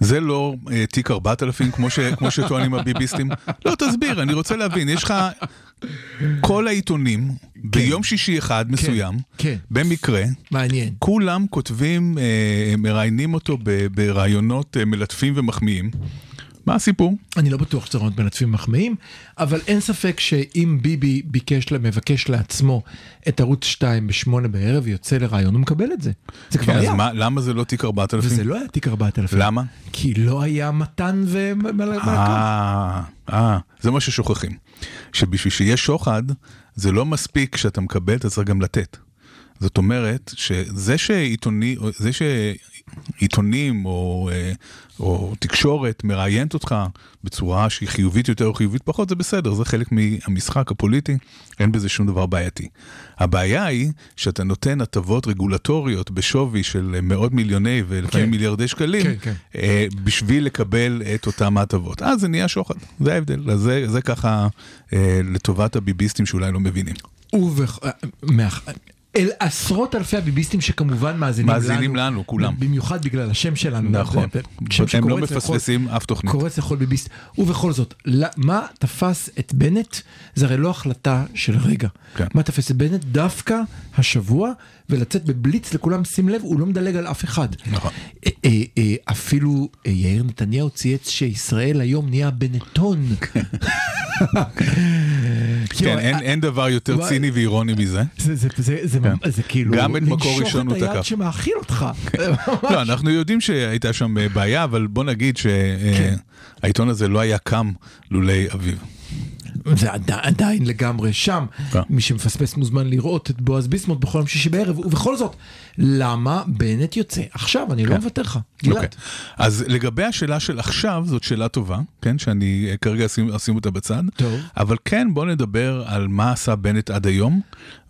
זה לא אה, תיק 4000 כמו, ש, כמו שטוענים הביביסטים? [laughs] לא, תסביר, אני רוצה להבין, יש לך כל העיתונים ביום שישי אחד מסוים, כן. במקרה, מעניין. כולם כותבים, אה, מראיינים אותו ב- ברעיונות אה, מלטפים ומחמיאים, מה הסיפור? אני לא בטוח שזה רעיונות מלטפים מחמיאים, אבל אין ספק שאם ביבי ביקש, מבקש לעצמו את ערוץ 2 בשמונה בערב, יוצא לרעיון, הוא מקבל את זה. זה כבר כן, אז היה. מה, למה זה לא תיק 4000? וזה לא היה תיק 4000. למה? כי לא היה מתן ומלכות. אה, אה, זה מה ששוכחים. שבשביל שיהיה שוחד, זה לא מספיק שאתה מקבל, אתה צריך גם לתת. זאת אומרת, שזה שעיתוני, זה שעיתונים או, אה, או תקשורת מראיינת אותך בצורה שהיא חיובית יותר או חיובית פחות, זה בסדר, זה חלק מהמשחק הפוליטי, אין בזה שום דבר בעייתי. הבעיה היא שאתה נותן הטבות רגולטוריות בשווי של מאות מיליוני ולפעמים כן. מיליארדי שקלים, כן, כן. אה, בשביל לקבל את אותם ההטבות. אז זה נהיה שוחד, זה ההבדל. אז זה, זה ככה אה, לטובת הביביסטים שאולי לא מבינים. ובכ... אל עשרות אלפי הביביסטים שכמובן מאזינים לנו. מאזינים לנו, כולם. במיוחד בגלל השם שלנו. נכון. שם הם לא מפספסים אף תוכנית. קורץ לכל ביביסט. ובכל זאת, מה תפס את בנט? זה הרי לא החלטה של רגע. כן. מה תפס את בנט? דווקא השבוע, ולצאת בבליץ לכולם, שים לב, הוא לא מדלג על אף אחד. נכון. אה, אה, אה, אפילו יאיר נתניהו צייץ שישראל היום נהיה בנטון. [laughs] כן, אין, אין דבר יותר. ציני ואירוני מזה. זה, זה, זה, זה, כן. זה כאילו גם את מקור לנשוך ראשון הוא את היד תקף. שמאכיל אותך. לא, אנחנו יודעים שהייתה שם אה, בעיה, אבל בוא נגיד כן. שהעיתון הזה לא היה קם לולי אביב. זה עדי, עדיין לגמרי שם. כן. מי שמפספס מוזמן לראות את בועז ביסמוט בכל יום שישי בערב, ובכל זאת, למה בנט יוצא עכשיו? אני לא מוותר לך. גלעד. אוקיי. אז לגבי השאלה של עכשיו, זאת שאלה טובה, כן, שאני אה, כרגע אשים, אשים אותה בצד. טוב. אבל כן, בוא נדבר על מה עשה בנט עד היום,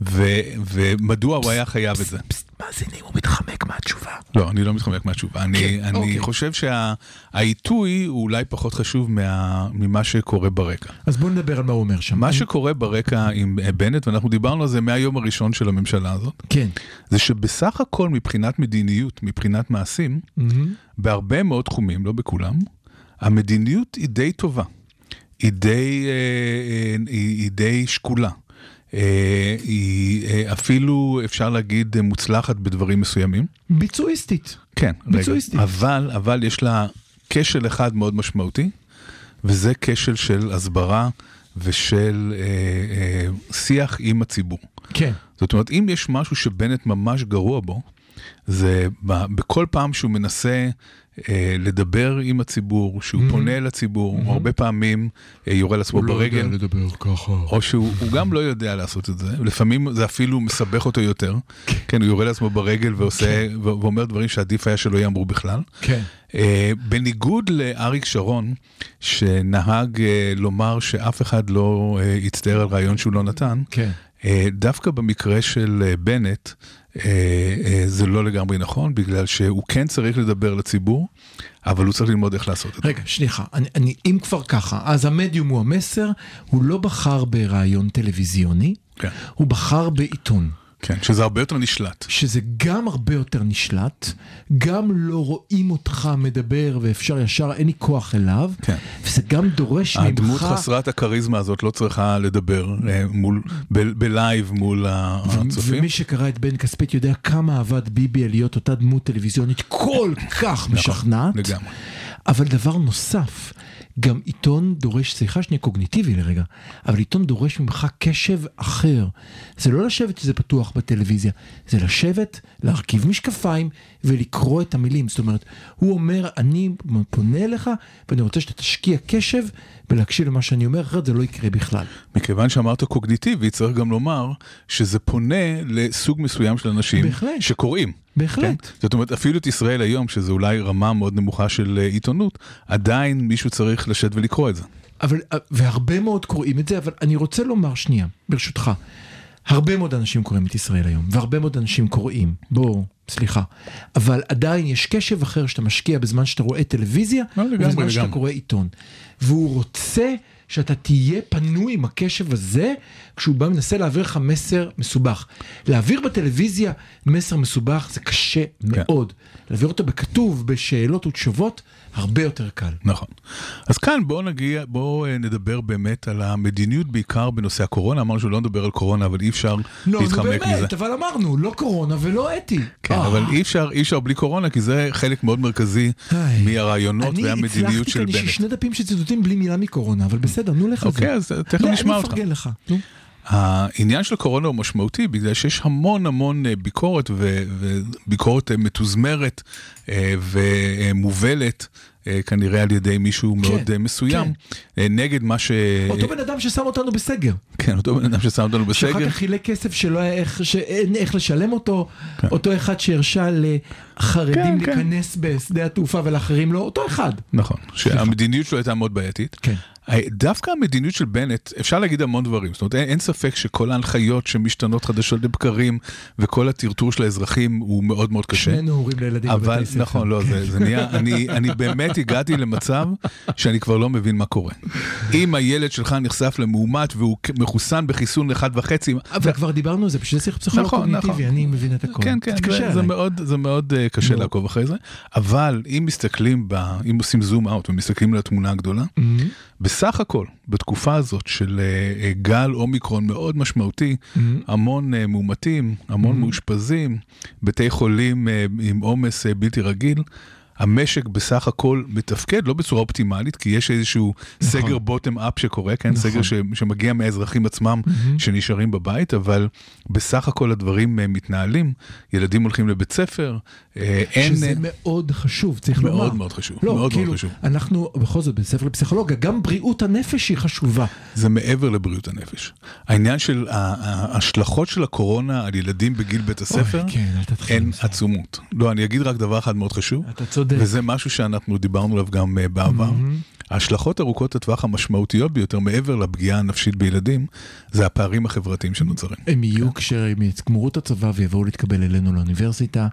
ו, ומדוע הוא היה חייב את זה. פסט, מאזינים, הוא מתחמק מהתשובה. לא, אני לא מתחמק מהתשובה. אני, כן, אני אוקיי. חושב שהעיתוי הוא אולי פחות חשוב מה, ממה שקורה ברקע. אז בוא נדבר על מה הוא אומר שם. מה אני- שקורה ברקע עם אה, בנט, ואנחנו דיברנו על זה מהיום הראשון של הממשלה הזאת, כן. זה שבסך הכל מבחינת מדיניות, מבחינת מעשים, מהמם. בהרבה מאוד תחומים, לא בכולם, המדיניות היא די טובה. היא די, אה, אה, היא, היא די שקולה. אה, היא אה, אפילו, אפשר להגיד, אה, מוצלחת בדברים מסוימים. ביצועיסטית. כן, רגע. ביצועיסטית. אבל, אבל יש לה כשל אחד מאוד משמעותי, וזה כשל של הסברה ושל אה, אה, שיח עם הציבור. כן. זאת אומרת, אם יש משהו שבנט ממש גרוע בו, זה בכל פעם שהוא מנסה לדבר עם הציבור, שהוא Mhm. פונה לציבור, הוא הרבה פעמים אה, יורה לעצמו ברגל. לדבר ככה. או שהוא הוא גם לא יודע לעשות את זה, לפעמים זה אפילו מסבך אותו יותר, כן, הוא יורה לעצמו ברגל ועושה, ו- ואומר דברים שעדיף היה שלא ייאמרו בכלל. כן. אה, בניגוד לאריק שרון, שנהג אה, לומר שאף אחד לא אה, יצטער על רעיון שהוא לא נתן, כן. אה, דווקא במקרה של אה, בנט, אה, אה, זה לא לגמרי נכון, בגלל שהוא כן צריך לדבר לציבור, אבל הוא צריך ללמוד איך לעשות את זה. רגע, שנייה, אני, אני, אם כבר ככה, אז המדיום הוא המסר, הוא לא בחר ברעיון טלוויזיוני, כן. הוא בחר בעיתון. כן, שזה הרבה יותר נשלט. שזה גם הרבה יותר נשלט, גם לא רואים אותך מדבר ואפשר ישר, אין לי כוח אליו, כן. וזה גם דורש ממך... הדמות חסרת הכריזמה הזאת לא צריכה לדבר אה, מול, ב- בלייב מול הצופים. ומי שקרא את בן כספית יודע כמה עבד ביבי על להיות אותה דמות טלוויזיונית כל כך משכנעת. נכון, לגמרי. אבל דבר נוסף, גם עיתון דורש, סליחה שנייה קוגניטיבי לרגע, אבל עיתון דורש ממך קשב אחר. זה לא לשבת שזה פתוח בטלוויזיה, זה לשבת, להרכיב משקפיים ולקרוא את המילים. זאת אומרת, הוא אומר, אני פונה אליך ואני רוצה שאתה תשקיע קשב ולהקשיב למה שאני אומר, אחרת זה לא יקרה בכלל. מכיוון שאמרת קוגניטיבי, צריך גם לומר שזה פונה לסוג מסוים של אנשים בהחלט. שקוראים. בהחלט. כן? זאת אומרת, אפילו את ישראל היום, שזה אולי רמה מאוד נמוכה של אה, עיתונות, עדיין מישהו צריך לשבת ולקרוא את זה. אבל, והרבה מאוד קוראים את זה, אבל אני רוצה לומר שנייה, ברשותך. הרבה מאוד אנשים קוראים את ישראל היום, והרבה מאוד אנשים קוראים, בוא, סליחה. אבל עדיין יש קשב אחר שאתה משקיע בזמן שאתה רואה טלוויזיה, לא, ובזמן שאתה. קורא עיתון. והוא רוצה שאתה תהיה פנוי עם הקשב הזה, כשהוא בא מנסה להעביר לך מסר מסובך. להעביר בטלוויזיה מסר מסובך זה קשה כן. מאוד. להעביר אותו בכתוב, בשאלות ותשובות, הרבה יותר קל. נכון. אז כאן בואו נגיע, בואו אה, נדבר באמת על המדיניות בעיקר בנושא הקורונה. אמרנו שלא נדבר על קורונה, אבל אי אפשר לא, להתחמק מזה. באמת, אבל אמרנו, לא קורונה ולא אתי. כן, אה. אבל אי אפשר, אי אפשר בלי קורונה, כי זה חלק מאוד מרכזי איי. מהרעיונות והמדיניות של אני הצלחתי כאן, בנט. שני דפים של ציטוטים בלי מילה מקורונה, אבל בסדר, נו לך. אוקיי, אז תכף לא, נשמע אני אותך. אפרגן לך. נו. העניין של קורונה הוא משמעותי בגלל שיש המון המון אה, ביקורת וביקורת אה, מתוזמרת אה, ומובלת אה, כנראה על ידי מישהו מאוד אה, מסוים אה, נגד מה ש... אותו בן אדם ששם אותנו בסגר. כן, אותו בן אדם ששם אותנו שאחר בסגר. כך חילק כסף שלא היה איך, שאין איך לשלם אותו, אותו אחד שהרשה לחרדים כן, כן. להיכנס בשדה התעופה ולאחרים לא, אותו אחד. נכון, שהמדיניות שלו הייתה מאוד בעייתית. כן. דווקא המדיניות של בנט, אפשר להגיד המון דברים, זאת אומרת אין, אין ספק שכל ההנחיות שמשתנות חדשות לבקרים וכל הטרטור של האזרחים הוא מאוד מאוד קשה. שנינו הורים לילדים אבל בבתי ספר. נכון, לא, זה, זה נהיה, אני, אני באמת הגעתי למצב שאני כבר לא מבין מה קורה. אם הילד שלך נחשף למאומת והוא מחוסן בחיסון אחד וחצי, אבל כבר דיברנו על זה, בשביל זה צריך פסיכולוג נכון, קוגניטיבי, נכון. אני מבין את הכל. כן, כן, זה, זה. מאוד, זה מאוד אה, קשה. לעקוב אחרי זה, אבל אם מסתכלים, ב, אם עושים זום אאוט ומסתכלים על התמונה הגדולה, מהמם. בסך הכל, בתקופה הזאת של אה, גל אומיקרון מאוד משמעותי, מהמם. המון אה, מאומתים, המון Mhm. מאושפזים, בתי חולים אה, עם עומס אה, בלתי רגיל. המשק בסך הכל מתפקד, לא בצורה אופטימלית, כי יש איזשהו נכון. סגר בוטם אפ שקורה, כן? נכון. סגר ש, שמגיע מהאזרחים עצמם מהמם. שנשארים בבית, אבל בסך הכל הדברים אה, מתנהלים, ילדים הולכים לבית ספר, אה, אין... שזה אה, מאוד חשוב, צריך לומר. מאוד מאוד חשוב, לא, מאוד כאילו, מאוד חשוב. אנחנו בכל זאת בספר לפסיכולוגיה, גם בריאות הנפש היא חשובה. זה מעבר לבריאות הנפש. העניין של ההשלכות של הקורונה על ילדים בגיל בית הספר, אוי, כן, הן. עצומות. לא, אני אגיד רק דבר אחד מאוד חשוב, אתה צודק. וזה משהו שאנחנו דיברנו עליו גם אה, בעבר. מהמם. ההשלכות ארוכות הטווח המשמעותיות ביותר מעבר לפגיעה הנפשית בילדים, זה הפערים החברתיים שנוצרים. הם יהיו כשהם יגמרו את הצבא ויבואו להתקבל אלינו לאוניברסיטה,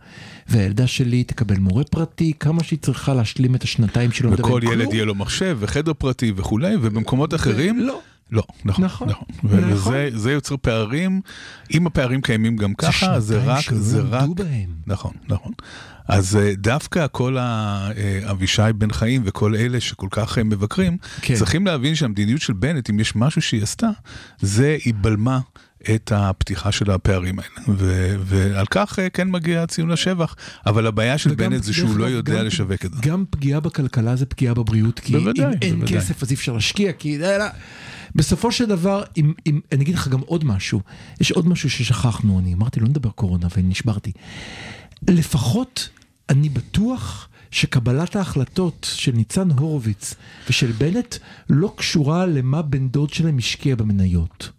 והילדה שלי תקבל מורה פרטי, כמה שהיא צריכה להשלים את השנתיים שלא מדבר וכל. ילד יהיה לו מחשב וחדר פרטי וכולי, ובמקומות אחרים, לא. לא, נכון, נכון, נכון. נכון. וזה זה יוצר פערים, אם הפערים קיימים גם ככה, זה רק, זה רק, בהם. נכון, נכון. אז אה, דווקא כל ה- אה, אבישי בן חיים וכל אלה שכל כך אה, מבקרים, כן. צריכים להבין שהמדיניות של בנט, אם יש משהו שהיא עשתה, זה היא בלמה. את הפתיחה של הפערים האלה, ו- ועל כך כן מגיע ציון לשבח, אבל הבעיה של בנט זה שהוא לא יודע גם- לשווק את זה. גם פגיעה בכלכלה זה פגיעה בבריאות, כי בוודאי, אם אין בוודאי. כסף אז אי אפשר להשקיע, כי... בסופו של דבר, אם, אם, אני אגיד לך גם עוד משהו, יש עוד משהו ששכחנו, אני אמרתי לא נדבר קורונה ונשברתי. לפחות אני בטוח שקבלת ההחלטות של ניצן הורוביץ ושל בנט לא קשורה למה בן דוד שלהם השקיע במניות.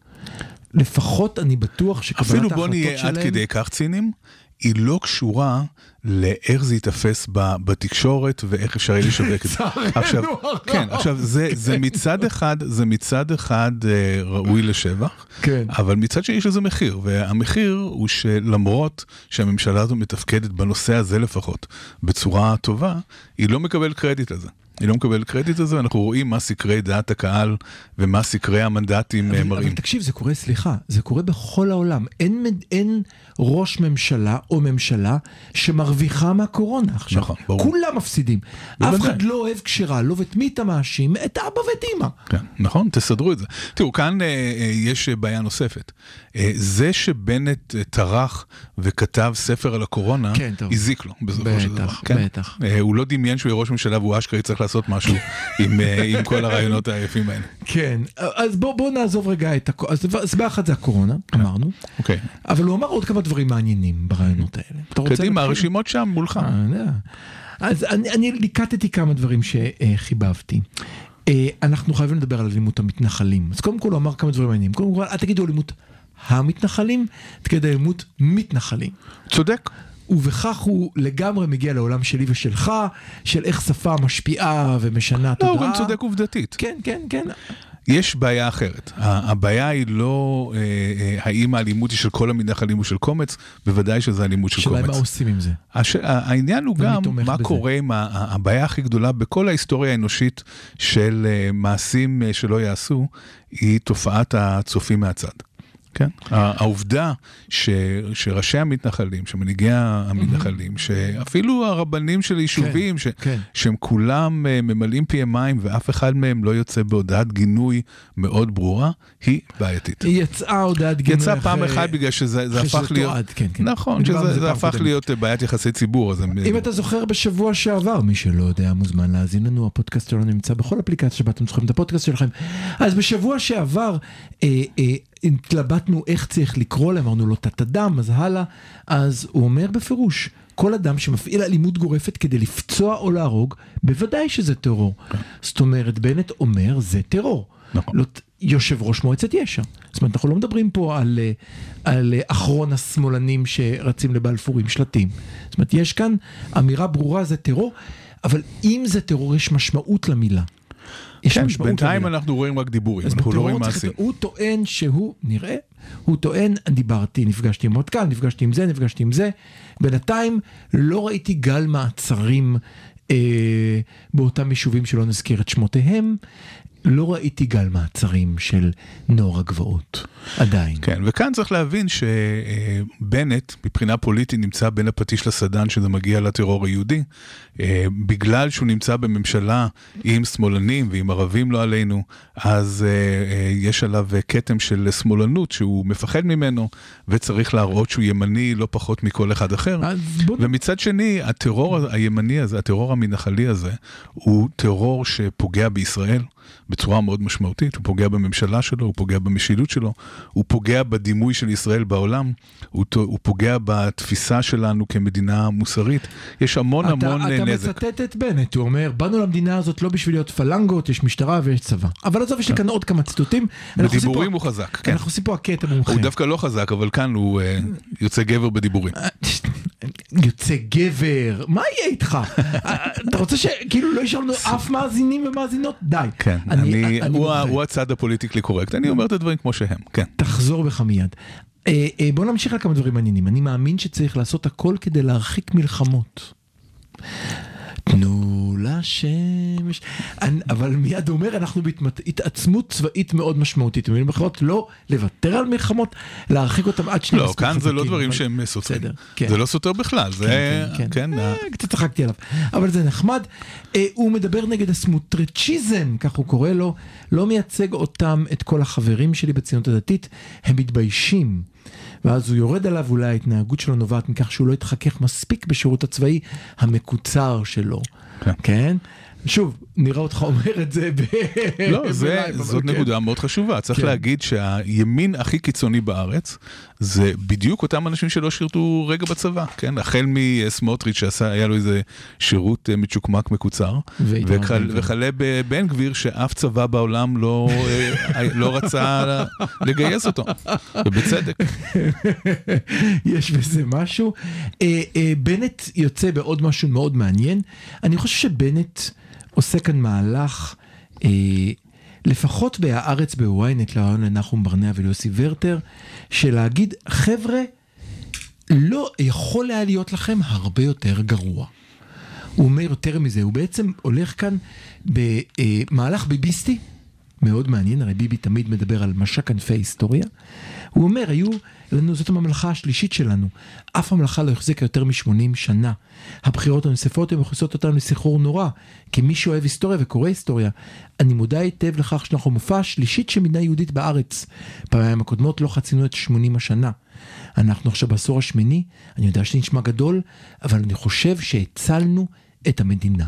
לפחות אני בטוח שקבלת אפילו ההחלטות בוא נהיה שלהם... עד כדי כך ציניים, היא לא קשורה לאיך זה ייתפס בתקשורת ואיך אפשר יהיה לשווק את זה. [laughs] עכשיו. כן, עכשיו זה, זה [laughs] מצד אחד, זה מצד אחד אה, ראוי לשבח, כן. אבל מצד שני יש לזה מחיר, והמחיר הוא שלמרות שהממשלה הזו מתפקדת בנושא הזה לפחות בצורה טובה, היא לא מקבלת קרדיט לזה. היא לא מקבלת קרדיט לזה, אנחנו רואים מה סקרי דעת הקהל ומה סקרי המנדטים אה, אבל, מראים. אבל תקשיב, זה קורה, סליחה, זה קורה בכל העולם. אין, אין ראש ממשלה או ממשלה שמרוויחה מהקורונה עכשיו. נכון, ברור. כולם מפסידים. אף. אחד לא אוהב כשרה, לא ואת מי אתה מאשים? את אבא ואת אמא. כן, נכון, תסדרו את זה. תראו, כאן אה, אה, יש בעיה נוספת. אה, זה שבנט אה, טרח וכתב ספר על הקורונה, כן. הזיק לו בסופו של דבר. בטח, כן? בטח. אה, הוא לא דמיין שהוא יהיה ראש ממשלה והוא אשכרה יצטרך לעשות משהו [laughs] עם, אה, עם כל הרעיונות היפים האלה. כן, אז בוא, בוא נעזוב רגע את הכל. אז בעיה אחת זה הקורונה, כן. אמרנו, אוקיי, אבל הוא אמר עוד כמה דברים מעניינים ברעיונות האלה. אתה רוצה קדימה? הרשימות שם מולך. אה. אז אני, אני ליקטתי כמה דברים שחיבבתי. אה, אנחנו חייבים לדבר על אלימות המתנחלים. אז קודם כל הוא אמר כמה דברים מעניינים. קודם כל, אל תגידו אלימות המתנחלים, תגידו אלימות מתנחלים. צודק. ובכך הוא לגמרי מגיע לעולם שלי ושלך, של איך שפה משפיעה ומשנה לא, תודעה. הוא גם צודק עובדתית. כן, כן, כן. יש בעיה אחרת. הבעיה היא לא אה, אה, האם האלימות היא של כל המתנחלים או של קומץ, בוודאי שזה אלימות של השאלה קומץ. היא מה עושים עם זה. הש... העניין הוא גם מה בזה. קורה עם ה- הבעיה הכי גדולה בכל ההיסטוריה האנושית של אה, מעשים אה, שלא יעשו, היא תופעת הצופים מהצד. כן. העובדה ש, שראשי המתנחלים, שמנהיגי המתנחלים, שאפילו הרבנים של יישובים, ש, כן. שהם כולם אה, ממלאים פיהם מים ואף אחד מהם לא יוצא בהודעת גינוי מאוד ברורה, היא בעייתית. היא יצאה הודעת גינוי יצא פעם אחרי- אחת בגלל שזה זה אחרי הפך שזה להיות, תועד, כן, כן. נכון, שזה זה זה הפך. להיות בעיית יחסי ציבור. אם אתה זוכר בשבוע שעבר, מי שלא יודע מוזמן להאזין לנו, הפודקאסט שלנו נמצא בכל אפליקציה שבה אתם זוכרים את הפודקאסט שלכם. אז בשבוע שעבר אה, אה, התלבטנו איך צריך לקרוא להם, אמרנו לו תת אדם, אז הלאה, אז הוא אומר בפירוש, כל אדם שמפעיל אלימות גורפת כדי לפצוע או להרוג, בוודאי שזה טרור. זאת אומרת, בנט אומר, זה טרור. נכון. לא, יושב ראש מועצת יש"ע. זאת אומרת, אנחנו לא מדברים פה על, אה, על אה, אחרון השמאלנים שרצים לבלפור עם שלטים. זאת אומרת, יש כאן אמירה ברורה, זה טרור, אבל אם זה טרור, יש משמעות למילה. יש כן, משמעות בינתיים למילה. אנחנו רואים רק דיבורים, אנחנו לא רואים מעשים. הוא טוען שהוא, נראה, הוא טוען, דיברתי, נפגשתי עם רמטכ"ל, נפגשתי עם זה, נפגשתי עם זה. בינתיים לא ראיתי גל מעצרים אה, באותם יישובים שלא נזכיר את שמותיהם. לא ראיתי גל מעצרים של נוער הגבעות, עדיין. כן, וכאן צריך להבין שבנט, מבחינה פוליטית, נמצא בין הפטיש לסדן שזה מגיע לטרור היהודי. אה, בגלל שהוא נמצא בממשלה עם שמאלנים ועם ערבים לא עלינו, אז אה, אה, יש עליו כתם של שמאלנות שהוא מפחד ממנו, וצריך להראות שהוא ימני לא פחות מכל אחד אחר. בוא ומצד שני, הטרור הימני הזה, הטרור המתנחלי הזה, הוא טרור שפוגע בישראל בצורה מאוד משמעותית. הוא פוגע בממשלה שלו, הוא פוגע במשילות שלו, הוא פוגע בדימוי של ישראל בעולם, הוא, הוא פוגע בתפיסה שלנו כמדינה מוסרית. יש המון אתה, המון אתה נזק. מצטט את בנט, הוא אומר, באנו למדינה הזאת לא בשביל להיות פלנגות, יש משטרה ויש צבא. אבל עזוב, יש לי כאן עוד כמה ציטוטים. כן. בדיבורים הוא חזק, כן. אנחנו עושים פה הקטע מומחה. הוא דווקא לא חזק, אבל כאן הוא אה, יוצא גבר בדיבורים. יוצא גבר, מה יהיה איתך? אתה רוצה שכאילו לא יישאר לנו אף מאזינים ומאזינות? די. כן, אני, אני הוא, ה- מוחה. הוא הצד הפוליטיקלי קורקט, אני אומר את הדברים כמו שהם, כן. תחזור בך מיד. אה, אה, בוא נמשיך על כמה דברים מעניינים. אני מאמין שצריך לעשות הכל כדי להרחיק מלחמות. תנו לשמש, אני- אבל מיד הוא אומר אנחנו בהתעצמות צבאית מאוד משמעותית, במילים אחרות לא לוותר על מלחמות, להרחיק אותם עד שנהיה לא, כאן זה לא דברים שהם סותרים. כן. זה לא סותר בכלל, זה, כן, כן, כן, כן. ה- אה, קצת צחקתי עליו, אבל זה נחמד. אה, הוא מדבר נגד הסמוטריצ'יזם, כך הוא קורא לו, לא מייצג אותם, את כל החברים שלי בציונות הדתית, הם מתביישים. ואז הוא יורד עליו, אולי ההתנהגות שלו נובעת מכך שהוא לא התחכך מספיק בשירות הצבאי המקוצר שלו. כן. שוב, נראה אותך אומר את זה ב... [laughs] לא, זה, זאת כן. נקודה מאוד חשובה. צריך כן. להגיד שהימין הכי קיצוני בארץ, זה בדיוק אותם אנשים שלא שירתו רגע בצבא, כן? החל מסמוטריץ' שהיה לו איזה שירות אה, מצ'וקמק מקוצר. וכלה בבן גביר שאף צבא בעולם לא, אה, [laughs] לא רצה לגייס אותו, ובצדק. [laughs] יש בזה משהו. אה, בנט יוצא בעוד משהו מאוד מעניין. אני חושב שבנט עושה כאן מהלך, אה, לפחות בהארץ בוויינט, לרעיון לנחום ברנע וליוסי ורטר, של להגיד, חבר'ה, לא יכול היה להיות לכם הרבה יותר גרוע. הוא אומר יותר מזה, הוא בעצם הולך כאן במהלך ביביסטי, מאוד מעניין, הרי ביבי תמיד מדבר על משק ענפי היסטוריה. הוא אומר, היו לנו, זאת הממלכה השלישית שלנו, אף ממלכה לא החזיקה יותר מ-80 שנה. הבחירות הנוספות הן מכניסות אותנו לסחרור נורא, כמי שאוהב היסטוריה וקורא היסטוריה. אני מודע היטב לכך שאנחנו מופע השלישית של מדינה יהודית בארץ. פעמים הקודמות לא חצינו את 80 השנה. אנחנו עכשיו בעשור השמיני, אני יודע שזה נשמע גדול, אבל אני חושב שהצלנו את המדינה.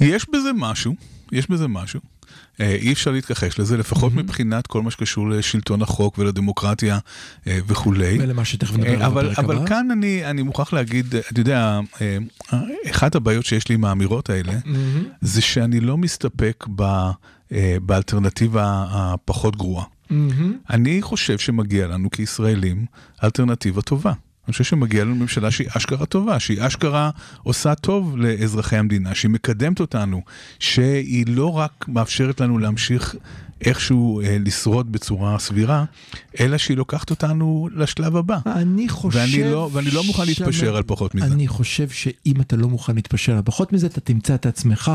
יש בזה משהו, יש בזה משהו. אה, אי אפשר להתכחש לזה, לפחות מבחינת כל מה שקשור לשלטון החוק ולדמוקרטיה אה, וכולי. ולמה שתכף נדבר אה, עליו אבל, בפרק אבל הבא. כאן אני, אני מוכרח להגיד, אתה יודע, אחת הבעיות שיש לי עם האמירות האלה, זה שאני לא מסתפק ב, באלטרנטיבה הפחות גרועה. מהמם. אני חושב שמגיע לנו כישראלים אלטרנטיבה טובה. אני חושב שמגיע לנו ממשלה שהיא אשכרה טובה, שהיא אשכרה עושה טוב לאזרחי המדינה, שהיא מקדמת אותנו, שהיא לא רק מאפשרת לנו להמשיך איכשהו אה, לשרוד בצורה סבירה, אלא שהיא לוקחת אותנו לשלב הבא. אני חושב... ואני לא, ואני לא מוכן להתפשר על פחות מזה. אני חושב שאם אתה לא מוכן להתפשר על פחות מזה, אתה תמצא את עצמך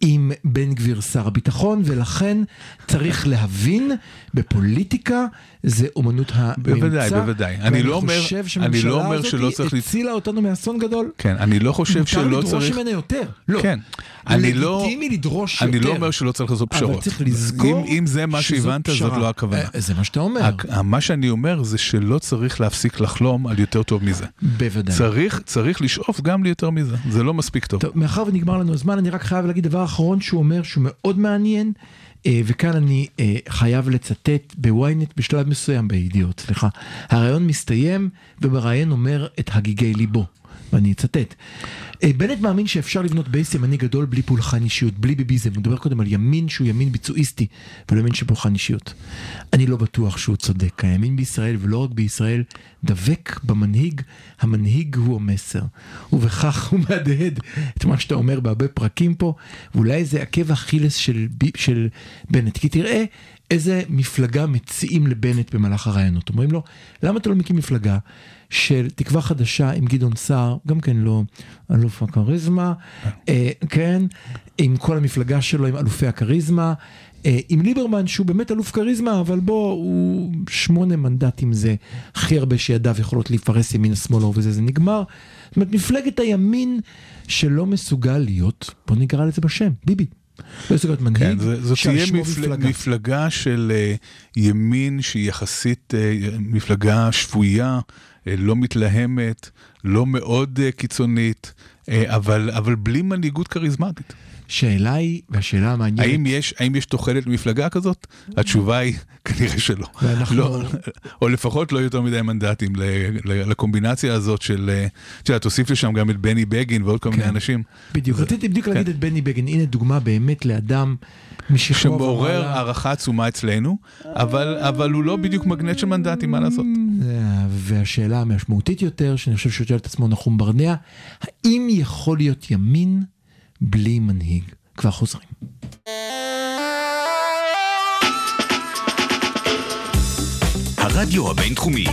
עם בן גביר שר הביטחון, ולכן צריך להבין, בפוליטיקה זה אומנות הממצא. בוודאי, בוודאי. אני לא אומר- ואני חושב אני שהממשלה לא אומר הזאת שלא צריך לת- הצילה אותנו מאסון גדול. כן, אני לא חושב מותר שלא לדרוש צריך... ממנה יותר. לא. כן. אני לא... לגיטימי לדרוש אני יותר. לא אומר שלא צריך לעשות אבל פשרות. צריך לזכור אם, אם זה מה שהבנת, זאת. לא הכוונה. אה, זה מה שאתה אומר. מה שאני אומר זה שלא צריך להפסיק לחלום על יותר טוב מזה. בוודאי. צריך, צריך לשאוף גם ליותר מזה, זה לא מספיק טוב. טוב, מאחר ונגמר לנו הזמן, אני רק חייב להגיד דבר אחרון שהוא אומר שהוא מאוד מעניין, וכאן אני אה, חייב לצטט בוויינט בשלב מסוים, בידיעות, סליחה. הראיון מסתיים, והמרואיין אומר את הגיגי ליבו, ואני אצטט. אה, בנט מאמין שאפשר לבנות base ימני גדול בלי פולחן אישיות, בלי ביביזם. הוא מדבר קודם על ימין שהוא ימין ביצועיסטי, ולא ימין של פולחן אישיות. אני לא בטוח שהוא צודק. הימין בישראל, ולא רק בישראל, דבק במנהיג, המנהיג הוא המסר. ובכך הוא מהדהד את מה שאתה אומר בהרבה פרקים פה, ואולי זה עקב אכילס של, של בנט. כי תראה איזה מפלגה מציעים לבנט במהלך הרעיונות. אומרים לו, למה אתה לא מקים מפלגה של תקווה חדשה עם גדעון סער, גם כן לא אלוף הכריזמה, אה, כן, עם כל המפלגה שלו, עם אלופי הכריזמה. אה, עם ליברמן שהוא באמת אלוף כריזמה, אבל בוא, הוא שמונה מנדטים זה הכי הרבה שידיו יכולות להיפרס ימינה שמאלה ובזה זה נגמר. זאת אומרת, מפלגת הימין שלא מסוגל להיות, בוא נקרא לזה בשם, ביבי. לא מסוגל להיות מנהיג, כן, שעל תהיה שמו מפלגה. של אה, ימין שהיא יחסית אה, מפלגה שפויה, אה, לא מתלהמת, לא מאוד קיצונית, אבל, אבל בלי מנהיגות כריזמטית. שאלה היא, והשאלה המעניינת, האם יש, האם יש תוחלת למפלגה כזאת? התשובה היא כנראה שלא. ואנחנו- לא, או לפחות לא יותר מדי מנדטים לקומבינציה הזאת של, אה, את יודעת, תוסיף לשם גם את בני בגין ועוד כל מיני כן. אנשים. בדיוק, רציתי בדיוק להגיד את בני בגין, הנה דוגמה באמת לאדם משכמו שמעורר. הערכה עצומה אצלנו, אבל, אבל הוא לא בדיוק מגנט של מנדטים, מה לעשות? והשאלה המשמעותית יותר, שאני חושב ששואל את עצמו נחום ברנע, האם יכול להיות ימין בלי מנהיג? כבר חוזרים. הרדיו הבינתחומי,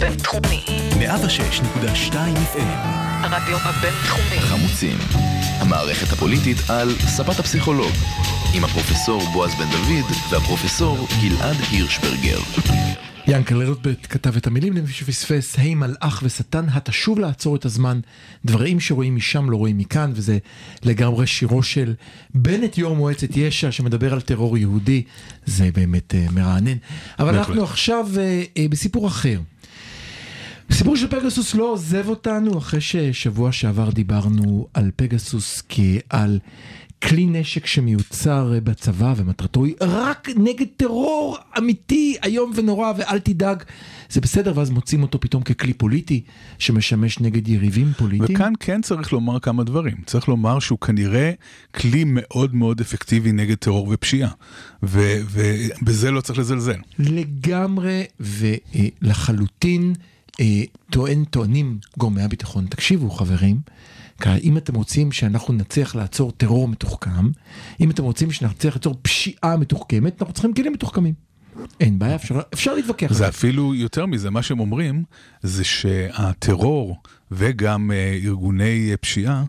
בינתחומי. 106.2 FM, הרדיו הבינתחומי. חמוצים. המערכת הפוליטית על ספת הפסיכולוג. עם הפרופסור בועז בן דוד והפרופסור גלעד הירשברגר. ינקל רוטבט כתב את המילים למי שפספס, היי מלאך ושטן, התשוב לעצור את הזמן, דברים שרואים משם לא רואים מכאן, וזה לגמרי שירו של בנט יו"ר מועצת יש"ע שמדבר על טרור יהודי, זה באמת uh, מרענן. אבל בהחלט. אנחנו עכשיו uh, uh, בסיפור אחר. הסיפור של פגסוס לא עוזב אותנו אחרי ששבוע שעבר דיברנו על פגסוס כעל כלי נשק שמיוצר אה, בצבא ומטרתו היא רק נגד טרור אמיתי איום ונורא ואל תדאג זה בסדר ואז מוצאים אותו פתאום ככלי פוליטי שמשמש נגד יריבים פוליטיים. וכאן כן צריך לומר כמה דברים. צריך לומר שהוא כנראה כלי מאוד מאוד אפקטיבי נגד טרור ופשיעה, ובזה לא צריך לזלזל. לגמרי ולחלוטין אה, טוען, טוענים גורמי הביטחון, תקשיבו חברים, אם אתם רוצים שאנחנו נצליח לעצור טרור מתוחכם, אם אתם רוצים שנצליח לעצור פשיעה מתוחכמת, אנחנו צריכים כלים מתוחכמים. אין בעיה, אפשר, אפשר להתווכח. זה אפילו יותר מזה, מה שהם אומרים זה שהטרור וגם אה, ארגוני אה, פשיעה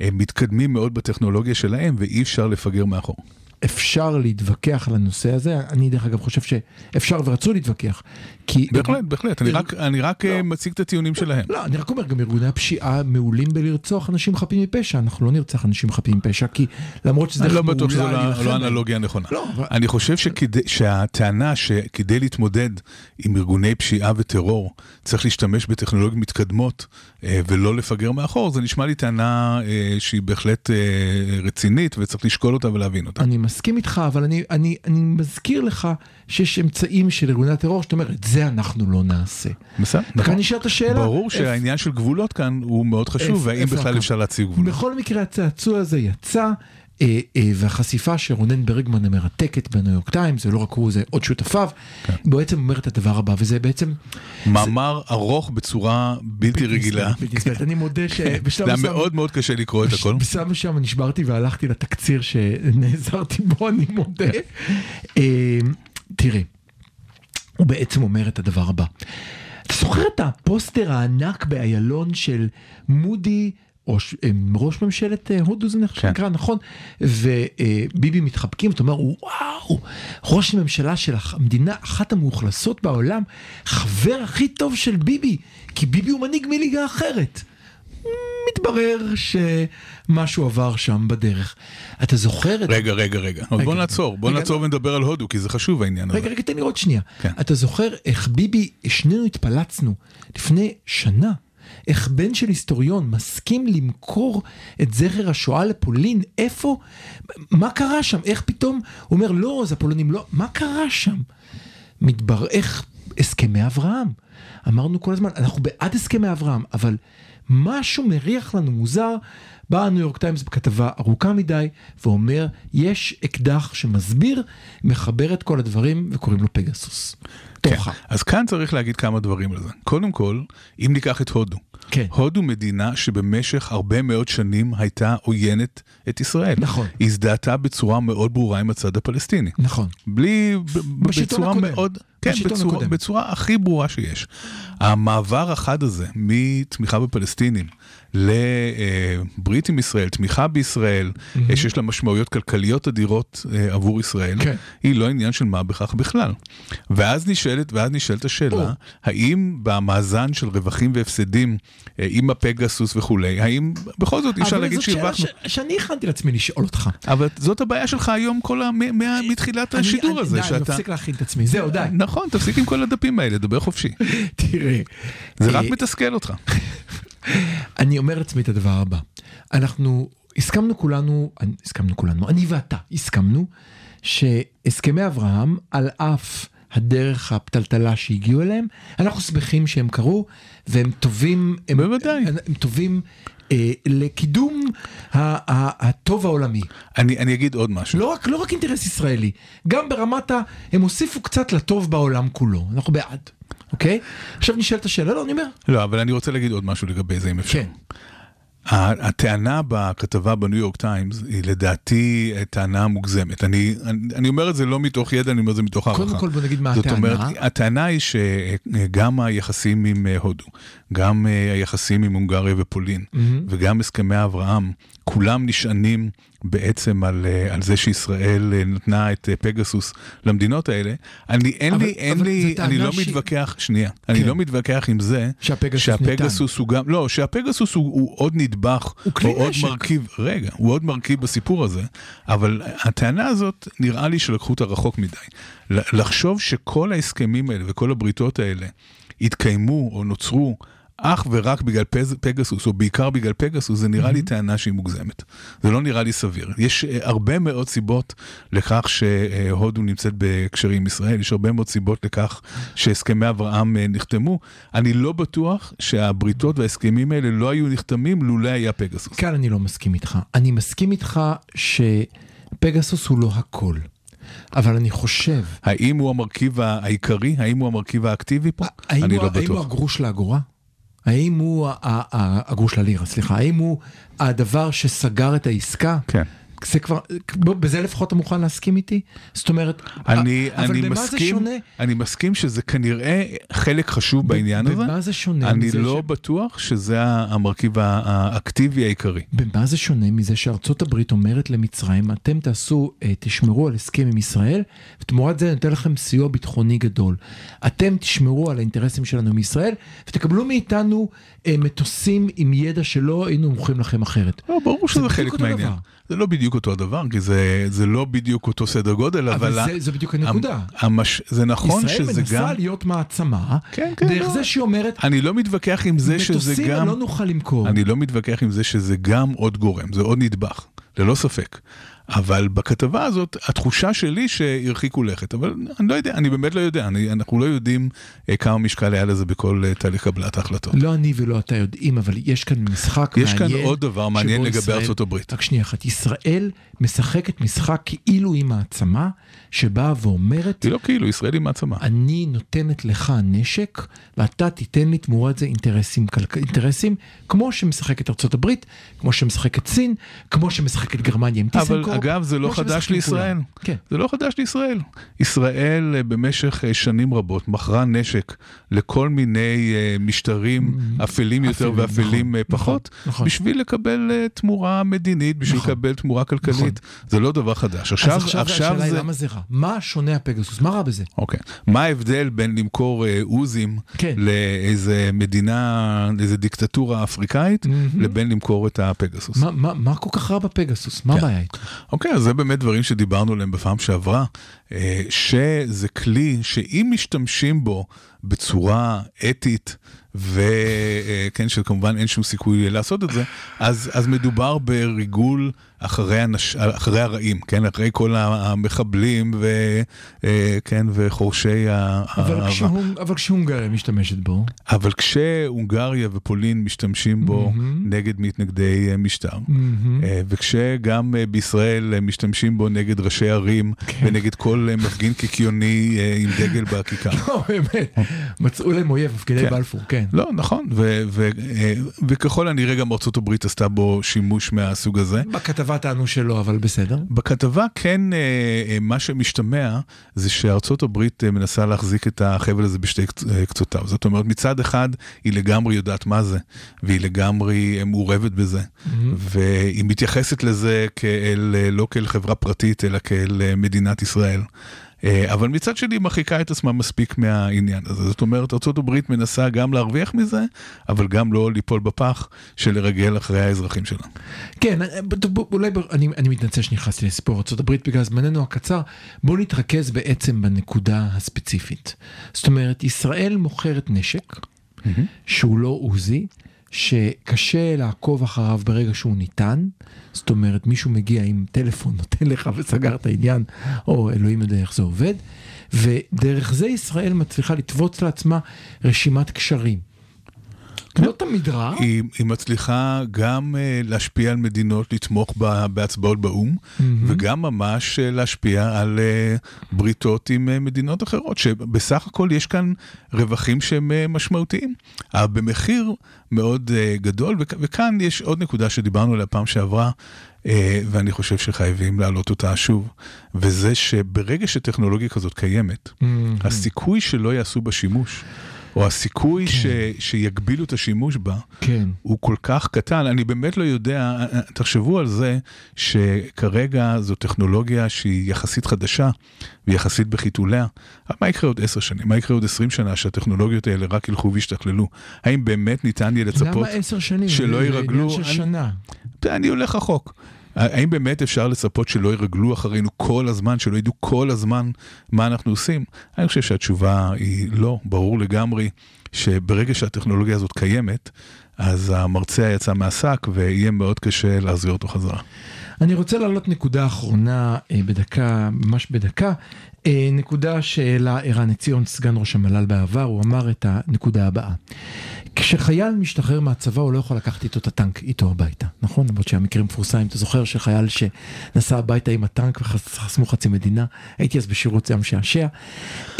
הם מתקדמים מאוד בטכנולוגיה שלהם ואי אפשר לפגר מאחור. אפשר להתווכח על הנושא הזה, אני דרך אגב חושב שאפשר ורצו להתווכח. כי... בהחלט, בהחלט, אני ארג- רק, אני רק אה, מציג את הטיעונים שלהם. לא, אני רק אומר, גם ארגוני הפשיעה מעולים בלרצוח אנשים חפים מפשע, אנחנו לא נרצח אנשים חפים מפשע, כי למרות שזה אני לא בטוח שזו לא- לא בהם. האנלוגיה הנכונה. לא, אני חושב שכדי- שהטענה שכדי להתמודד עם ארגוני פשיעה וטרור צריך להשתמש בטכנולוגיות מתקדמות אה, ולא לפגר מאחור, זה נשמע לי טענה אה, שהיא בהחלט רצינית וצריך לשקול אותה ולהבין אותה. אני מסכים איתך, אבל אני, אני, אני מזכיר לך שיש אמצעים של ארגוני הטרור, שאתה אומר, את זה אנחנו לא נעשה. בסדר, וכאן נכון. נשאלת השאלה. ברור שהעניין של גבולות כאן הוא מאוד חשוב, והאם בכלל? אפשר להציב גבולות. בכל מקרה הצעצוע הזה יצא, אה, אה, והחשיפה שרונן ברגמן המרתקת בניו יורק טיימס, זה לא רק הוא, זה עוד שותפיו, כן. בעצם אומר את הדבר הבא, וזה בעצם... מאמר ארוך בצורה בלתי רגילה. בלתי נסבלת. אני מודה [laughs] זה שבשלב היה מסוים... מאוד מאוד קשה לקרוא את הכל. בשלב מסוים נשברתי והלכתי לתקציר שנעזרתי בו, אני מודה. אה, תראה, הוא בעצם אומר את הדבר הבא. אתה זוכר את הפוסטר הענק באיילון של מודי, ראש, אה, ראש ממשלת אה, הודו זה כן. נקרא, נכון? וביבי מתחבקים, אתה אומר, וואו, ראש הממשלה של המדינה, אחת המאוכלסות בעולם, חבר הכי טוב של ביבי, כי ביבי הוא מנהיג מליגה אחרת. מתברר שמשהו עבר שם בדרך. אתה זוכר את... רגע, רגע, רגע. אז בוא רגע. נעצור, בוא רגע, נעצור לא. ונדבר על הודו, כי זה חשוב העניין הזה. רגע, רגע, תן לי עוד שנייה. כן. אתה זוכר איך ביבי, שנינו התפלצנו לפני שנה, איך בן של היסטוריון מסכים למכור את זכר השואה לפולין? איפה? מה קרה שם? איך פתאום? הוא אומר, לא, זה הפולנים לא. מה קרה שם? מתברר, איך הסכמי אברהם. אמרנו כל הזמן, אנחנו בעד הסכמי אברהם, אבל משהו מריח לנו מוזר. בא הניו יורק טיימס בכתבה ארוכה מדי, ואומר, יש אקדח שמסביר, מחבר את כל הדברים, וקוראים לו פגסוס. תורך. כן. אז כאן צריך להגיד כמה דברים על זה. קודם כל, אם ניקח את הודו. כן. הודו מדינה שבמשך הרבה מאוד שנים הייתה עוינת את ישראל. נכון. הזדהתה בצורה מאוד ברורה עם הצד הפלסטיני. נכון. בלי, בשלטון בצורה הקודם. מאוד, כן, בצורה, הקודם. בצורה הכי ברורה שיש. המעבר החד הזה מתמיכה בפלסטינים לברית עם ישראל, תמיכה בישראל, אה, שיש לה משמעויות כלכליות אדירות אה, עבור ישראל, כן. היא לא עניין של מה בכך בכלל. ואז נשאלת, ואז נשאלת השאלה, או. האם במאזן של רווחים והפסדים אה, עם הפגסוס וכולי, האם בכל זאת אי אפשר להגיד אבל זאת שאלה שהרווחנו? ש- שאני הכנתי לעצמי לשאול אותך. אבל זאת הבעיה שלך היום כל ה... מתחילת אני- השידור אני- הזה, אני שאתה... מפסיק להכין את עצמי. זהו, די. נכון, תפסיק עם כל הדפים האלה, דבר חופשי. תראה. זה רק אה, מתסכל אותך. [laughs] אני אומר לעצמי את הדבר הבא, אנחנו הסכמנו כולנו, הסכמנו כולנו, אני ואתה הסכמנו שהסכמי אברהם על אף הדרך הפתלתלה שהגיעו אליהם, אנחנו שמחים שהם קרו והם טובים, הם, בוודאי. הם, הם טובים לקידום ה, ה, הטוב העולמי. אני אני אגיד עוד משהו. לא רק, לא רק אינטרס ישראלי, גם ברמת ה... הם הוסיפו קצת לטוב בעולם כולו, אנחנו בעד, אוקיי? עכשיו נשאלת השאלה, לא, אני אומר, לא, אבל אני רוצה להגיד עוד משהו לגבי זה, אם אפשר. כן. הטענה בכתבה בניו יורק טיימס היא לדעתי טענה מוגזמת. אני, אני, אני אומר את זה לא מתוך ידע, אני אומר את זה מתוך הערכה. קודם כל בוא נגיד מה זאת הטענה. אומרת, הטענה היא שגם היחסים עם אה, הודו, גם אה, היחסים עם הונגריה ופולין, וגם הסכמי אברהם, כולם נשענים בעצם על, אה, על זה שישראל אה, נתנה את אה, פגסוס למדינות האלה. אני, אין אבל- לי, אין אבל לי, אני לא שהיא- מתווכח, שנייה, אני כן. לא מתווכח עם זה שהפגסוס שהפגסוס הוא גם, לא, שהפגסוס הוא, הוא עוד נדבך, הוא כלי עוד נשק. מרכיב, רגע, הוא עוד מרכיב בסיפור הזה, אבל הטענה הזאת, נראה לי שלקחו אותה רחוק מדי. לחשוב שכל ההסכמים האלה וכל הבריתות האלה התקיימו או נוצרו אך ורק בגלל פז, פגסוס, או בעיקר בגלל פגסוס, זה נראה לי טענה שהיא מוגזמת. זה לא נראה לי סביר. יש אה, הרבה מאוד סיבות לכך שהודו נמצאת בקשרים עם ישראל, יש הרבה מאוד סיבות לכך שהסכמי אברהם אה, נחתמו. אני לא בטוח שהבריתות וההסכמים האלה לא היו נחתמים לולא היה פגסוס. כאן אני לא מסכים איתך. אני מסכים איתך שפגסוס הוא לא הכל. אבל אני חושב, האם הוא המרכיב העיקרי? האם הוא המרכיב האקטיבי פה? אני הוא, לא האם הוא בטוח. הגרוש לאגורה? האם הוא, הגרוש ללירה, סליחה, האם הוא הדבר שסגר את העסקה? כן. זה כבר, בזה לפחות אתה מוכן להסכים איתי? זאת אומרת, אני, אבל אני במה זה מסכים, שונה? אני מסכים שזה כנראה חלק חשוב בעניין הזה. במה זה שונה אני לא ש- בטוח שזה המרכיב האקטיבי העיקרי. במה זה שונה מזה שארצות הברית אומרת למצרים, אתם תעשו, אה, תשמרו על הסכם עם ישראל, ותמורת זה ניתן לכם סיוע ביטחוני גדול. אתם תשמרו על האינטרסים שלנו עם ישראל, ותקבלו מאיתנו אה, מטוסים עם ידע שלא היינו מוכרים לכם אחרת. לא, ברור שזה חלק מהעניין. זה לא בדיוק אותו הדבר, כי זה, זה לא בדיוק אותו סדר גודל, אבל... אבל זה, זה בדיוק הנקודה. המ- המש... זה נכון ישראל שזה מנסה גם... להיות מעצמה, כן, כן, דרך לא. זה שהיא אומרת, אני לא מתווכח עם זה שזה מטוסים גם... לא נוכל למכור. אני לא מתווכח עם זה שזה גם עוד גורם, זה עוד נדבך, ללא ספק. אבל בכתבה הזאת, התחושה שלי שהרחיקו לכת, אבל אני לא יודע, אני באמת לא יודע, אני, אנחנו לא יודעים אה, כמה משקל היה לזה בכל אה, תהליך קבלת ההחלטות. לא אני ולא אתה יודעים, אבל יש כאן משחק יש מעניין. כאן עוד דבר מעניין לגבי ישראל- ארצות הברית. רק שנייה אחת, ישראל משחקת משחק כאילו היא מעצמה, שבאה ואומרת, היא לא כאילו, ישראל היא מעצמה. אני נותנת לך נשק, ואתה תיתן לי תמורת זה אינטרסים. אינטרסים, כמו שמשחקת ארצות הברית, כמו שמשחקת סין, כמו שמשחקת גרמניה עם אבל טיסנקורפ. אגב, זה לא חדש לישראל. כן. זה לא חדש לישראל. ישראל אה, במשך אה, שנים רבות מכרה נשק לכל מיני אה, משטרים אפלים יותר אפלים, ואפלים נכון, פחות, נכון, נכון. בשביל לקבל תמורה מדינית, בשביל נכון. לקבל תמורה כלכלית. נכון. זה לא דבר חדש. עכשיו, אז עכשיו, השאלה היא זה... למה זה רע? מה שונה הפגסוס? מה רע בזה? אוקיי. מה ההבדל בין למכור עוזים כן. לאיזה מדינה, לאיזה דיקטטורה אפריקאית. לבין למכור את הפגסוס? מה, מה, מה כל כך רע בפגסוס? מה כן. הבעיה איתו? אוקיי, אז זה באמת דברים שדיברנו עליהם בפעם שעברה, שזה כלי שאם משתמשים בו בצורה אתית, וכן, שכמובן אין שום סיכוי לעשות את זה, אז, אז מדובר בריגול אחרי, הנש... אחרי הרעים, כן, אחרי כל המחבלים ו... אה, כן, וחורשי ה- אבל. כשהונג, אבל כשהונגריה משתמשת בו, אבל כשהונגריה ופולין משתמשים בו מהמם. נגד מתנגדי אה, משטר. אה, וכשגם אה, בישראל אה, משתמשים בו נגד ראשי ערים כן. ונגד כל אה, מפגין קיקיוני אה, עם דגל בכיכר. [laughs] לא, באמת, מצאו להם אויב, מפקדי כן. בלפור, כן. לא, נכון, אה, וככל הנראה גם ארצות הברית עשתה בו שימוש מהסוג הזה. בכתבה טענו שלא, אבל בסדר. בכתבה כן, מה שמשתמע זה שארצות הברית מנסה להחזיק את החבל הזה בשתי קצ- קצותיו. זאת אומרת, מצד אחד היא לגמרי יודעת מה זה, והיא לגמרי מעורבת בזה, והיא מתייחסת לזה כאל, לא כאל חברה פרטית, אלא כאל מדינת ישראל. אה, אבל מצד שני היא מרחיקה את עצמה מספיק מהעניין הזה. זאת אומרת, ארה"ב מנסה גם להרוויח מזה, אבל גם לא ליפול בפח של לרגל אחרי האזרחים שלה. כן, אה, אולי אני, אני מתנצל שנכנסתי לסיפור ארה"ב בגלל זמננו הקצר. בואו נתרכז בעצם בנקודה הספציפית. זאת אומרת, ישראל מוכרת נשק שהוא לא עוזי, שקשה לעקוב אחריו ברגע שהוא ניתן. זאת אומרת, מישהו מגיע עם טלפון, נותן לך וסגר את העניין, או אלוהים יודע איך זה עובד. ודרך זה ישראל מצליחה לתבוץ לעצמה רשימת קשרים. לא תמיד רע. היא, היא מצליחה גם uh, להשפיע על מדינות, לתמוך ב, בהצבעות באו"ם, וגם ממש uh, להשפיע על uh, בריתות עם uh, מדינות אחרות, שבסך הכל יש כאן רווחים שהם uh, משמעותיים, אבל במחיר מאוד uh, גדול, וכ- וכאן יש עוד נקודה שדיברנו עליה פעם שעברה. Uh, ואני חושב שחייבים להעלות אותה שוב, וזה שברגע שטכנולוגיה כזאת קיימת, הסיכוי שלא יעשו בה שימוש, או הסיכוי ש, שיגבילו את השימוש בה, כן. הוא כל כך קטן, אני באמת לא יודע, תחשבו על זה שכרגע זו טכנולוגיה שהיא יחסית חדשה ויחסית בחיתוליה. מה יקרה עוד עשר שנים? מה יקרה עוד עשרים שנה שהטכנולוגיות האלה רק ילכו וישתכללו? האם באמת ניתן יהיה לצפות למה עשר שנים? שלא זה ירגלו? עניין של אני- שנה. אני הולך רחוק. האם באמת אפשר לצפות שלא ירגלו אחרינו כל הזמן, שלא ידעו כל הזמן מה אנחנו עושים? אני חושב שהתשובה היא לא, ברור לגמרי שברגע שהטכנולוגיה הזאת קיימת, אז המרצע יצא מהשק ויהיה מאוד קשה להחזיר אותו חזרה. אני רוצה להעלות נקודה אחרונה אה, בדקה, ממש בדקה. אה, נקודה שהעלה ערן עציון, סגן ראש המל"ל בעבר, הוא אמר את הנקודה הבאה. כשחייל משתחרר מהצבא הוא לא יכול לקחת איתו את הטנק איתו הביתה, נכון? למרות שהמקרים מפורסמים, אתה זוכר שחייל שנסע הביתה עם הטנק וחסמו חצי מדינה, הייתי אז בשירות זה משעשע.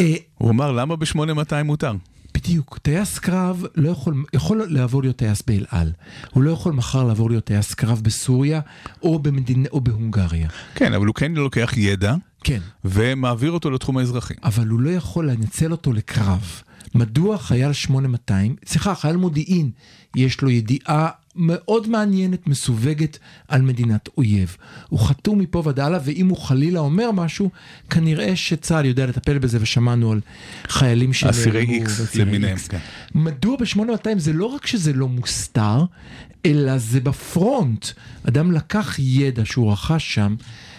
אה, הוא אמר, למה ב-8200 מותר? בדיוק, טייס קרב לא יכול, יכול לעבור להיות טייס באל על, הוא לא יכול מחר לעבור להיות טייס קרב בסוריה או, במדינה, או בהונגריה. כן, אבל הוא כן לוקח ידע כן, ומעביר אותו לתחום האזרחי. אבל הוא לא יכול לנצל אותו לקרב. מדוע חייל 8200, סליחה, חייל מודיעין, יש לו ידיעה מאוד מעניינת, מסווגת על מדינת אויב. הוא חתום מפה ועד הלאה, ואם הוא חלילה אומר משהו, כנראה שצה"ל יודע לטפל בזה, ושמענו על חיילים שנהרגו. אסירי איקס למיניהם. כן. מדוע ב-8200 זה לא רק שזה לא מוסתר, אלא זה בפרונט. אדם לקח ידע שהוא רכש שם,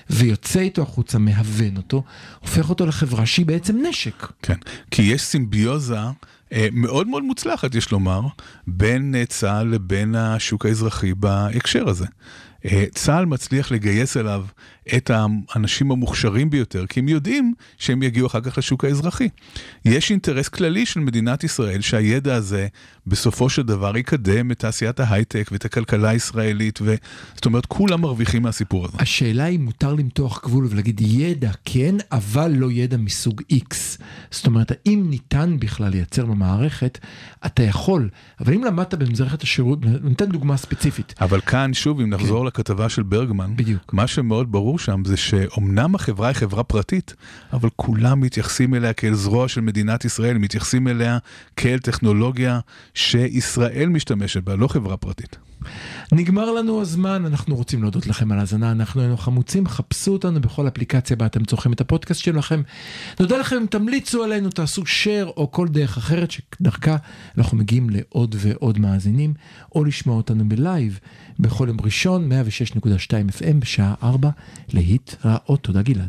ויוצא איתו החוצה, מהוון אותו, הופך אותו לחברה שהיא בעצם נשק. כן, כי יש סימביוזה אה, מאוד מאוד מוצלחת, יש לומר, בין אה, צה"ל לבין השוק האזרחי בהקשר הזה. אה, צה"ל מצליח לגייס אליו את האנשים המוכשרים ביותר, כי הם יודעים שהם יגיעו אחר כך לשוק האזרחי. יש אינטרס כללי של מדינת ישראל שהידע הזה בסופו של דבר יקדם את תעשיית ההייטק ואת הכלכלה הישראלית, ו... זאת אומרת, כולם מרוויחים מהסיפור הזה. השאלה היא מותר למתוח גבול ולהגיד ידע כן, אבל לא ידע מסוג X. זאת אומרת, האם ניתן בכלל לייצר במערכת, אתה יכול, אבל אם למדת במזרחת השירות, ניתן דוגמה ספציפית. אבל כאן, שוב, אם נחזור כן. לכתבה של ברגמן, בדיוק. מה שמאוד ברור שם זה שאומנם החברה היא חברה פרטית, אבל כולם מתייחסים אליה כאל זרוע של מדינת ישראל, מתייחסים אליה כאל טכנולוגיה שישראל משתמשת בה, לא חברה פרטית. נגמר לנו הזמן, אנחנו רוצים להודות לכם על ההאזנה, אנחנו היינו חמוצים, חפשו אותנו בכל אפליקציה בה אתם צורכים את הפודקאסט שלכם. נודה לכם אם תמליצו עלינו, תעשו share או כל דרך אחרת שדרכה אנחנו מגיעים לעוד ועוד מאזינים, או לשמוע אותנו בלייב בכל יום ראשון, 106.2 FM בשעה 4, להתראות. תודה גלעד.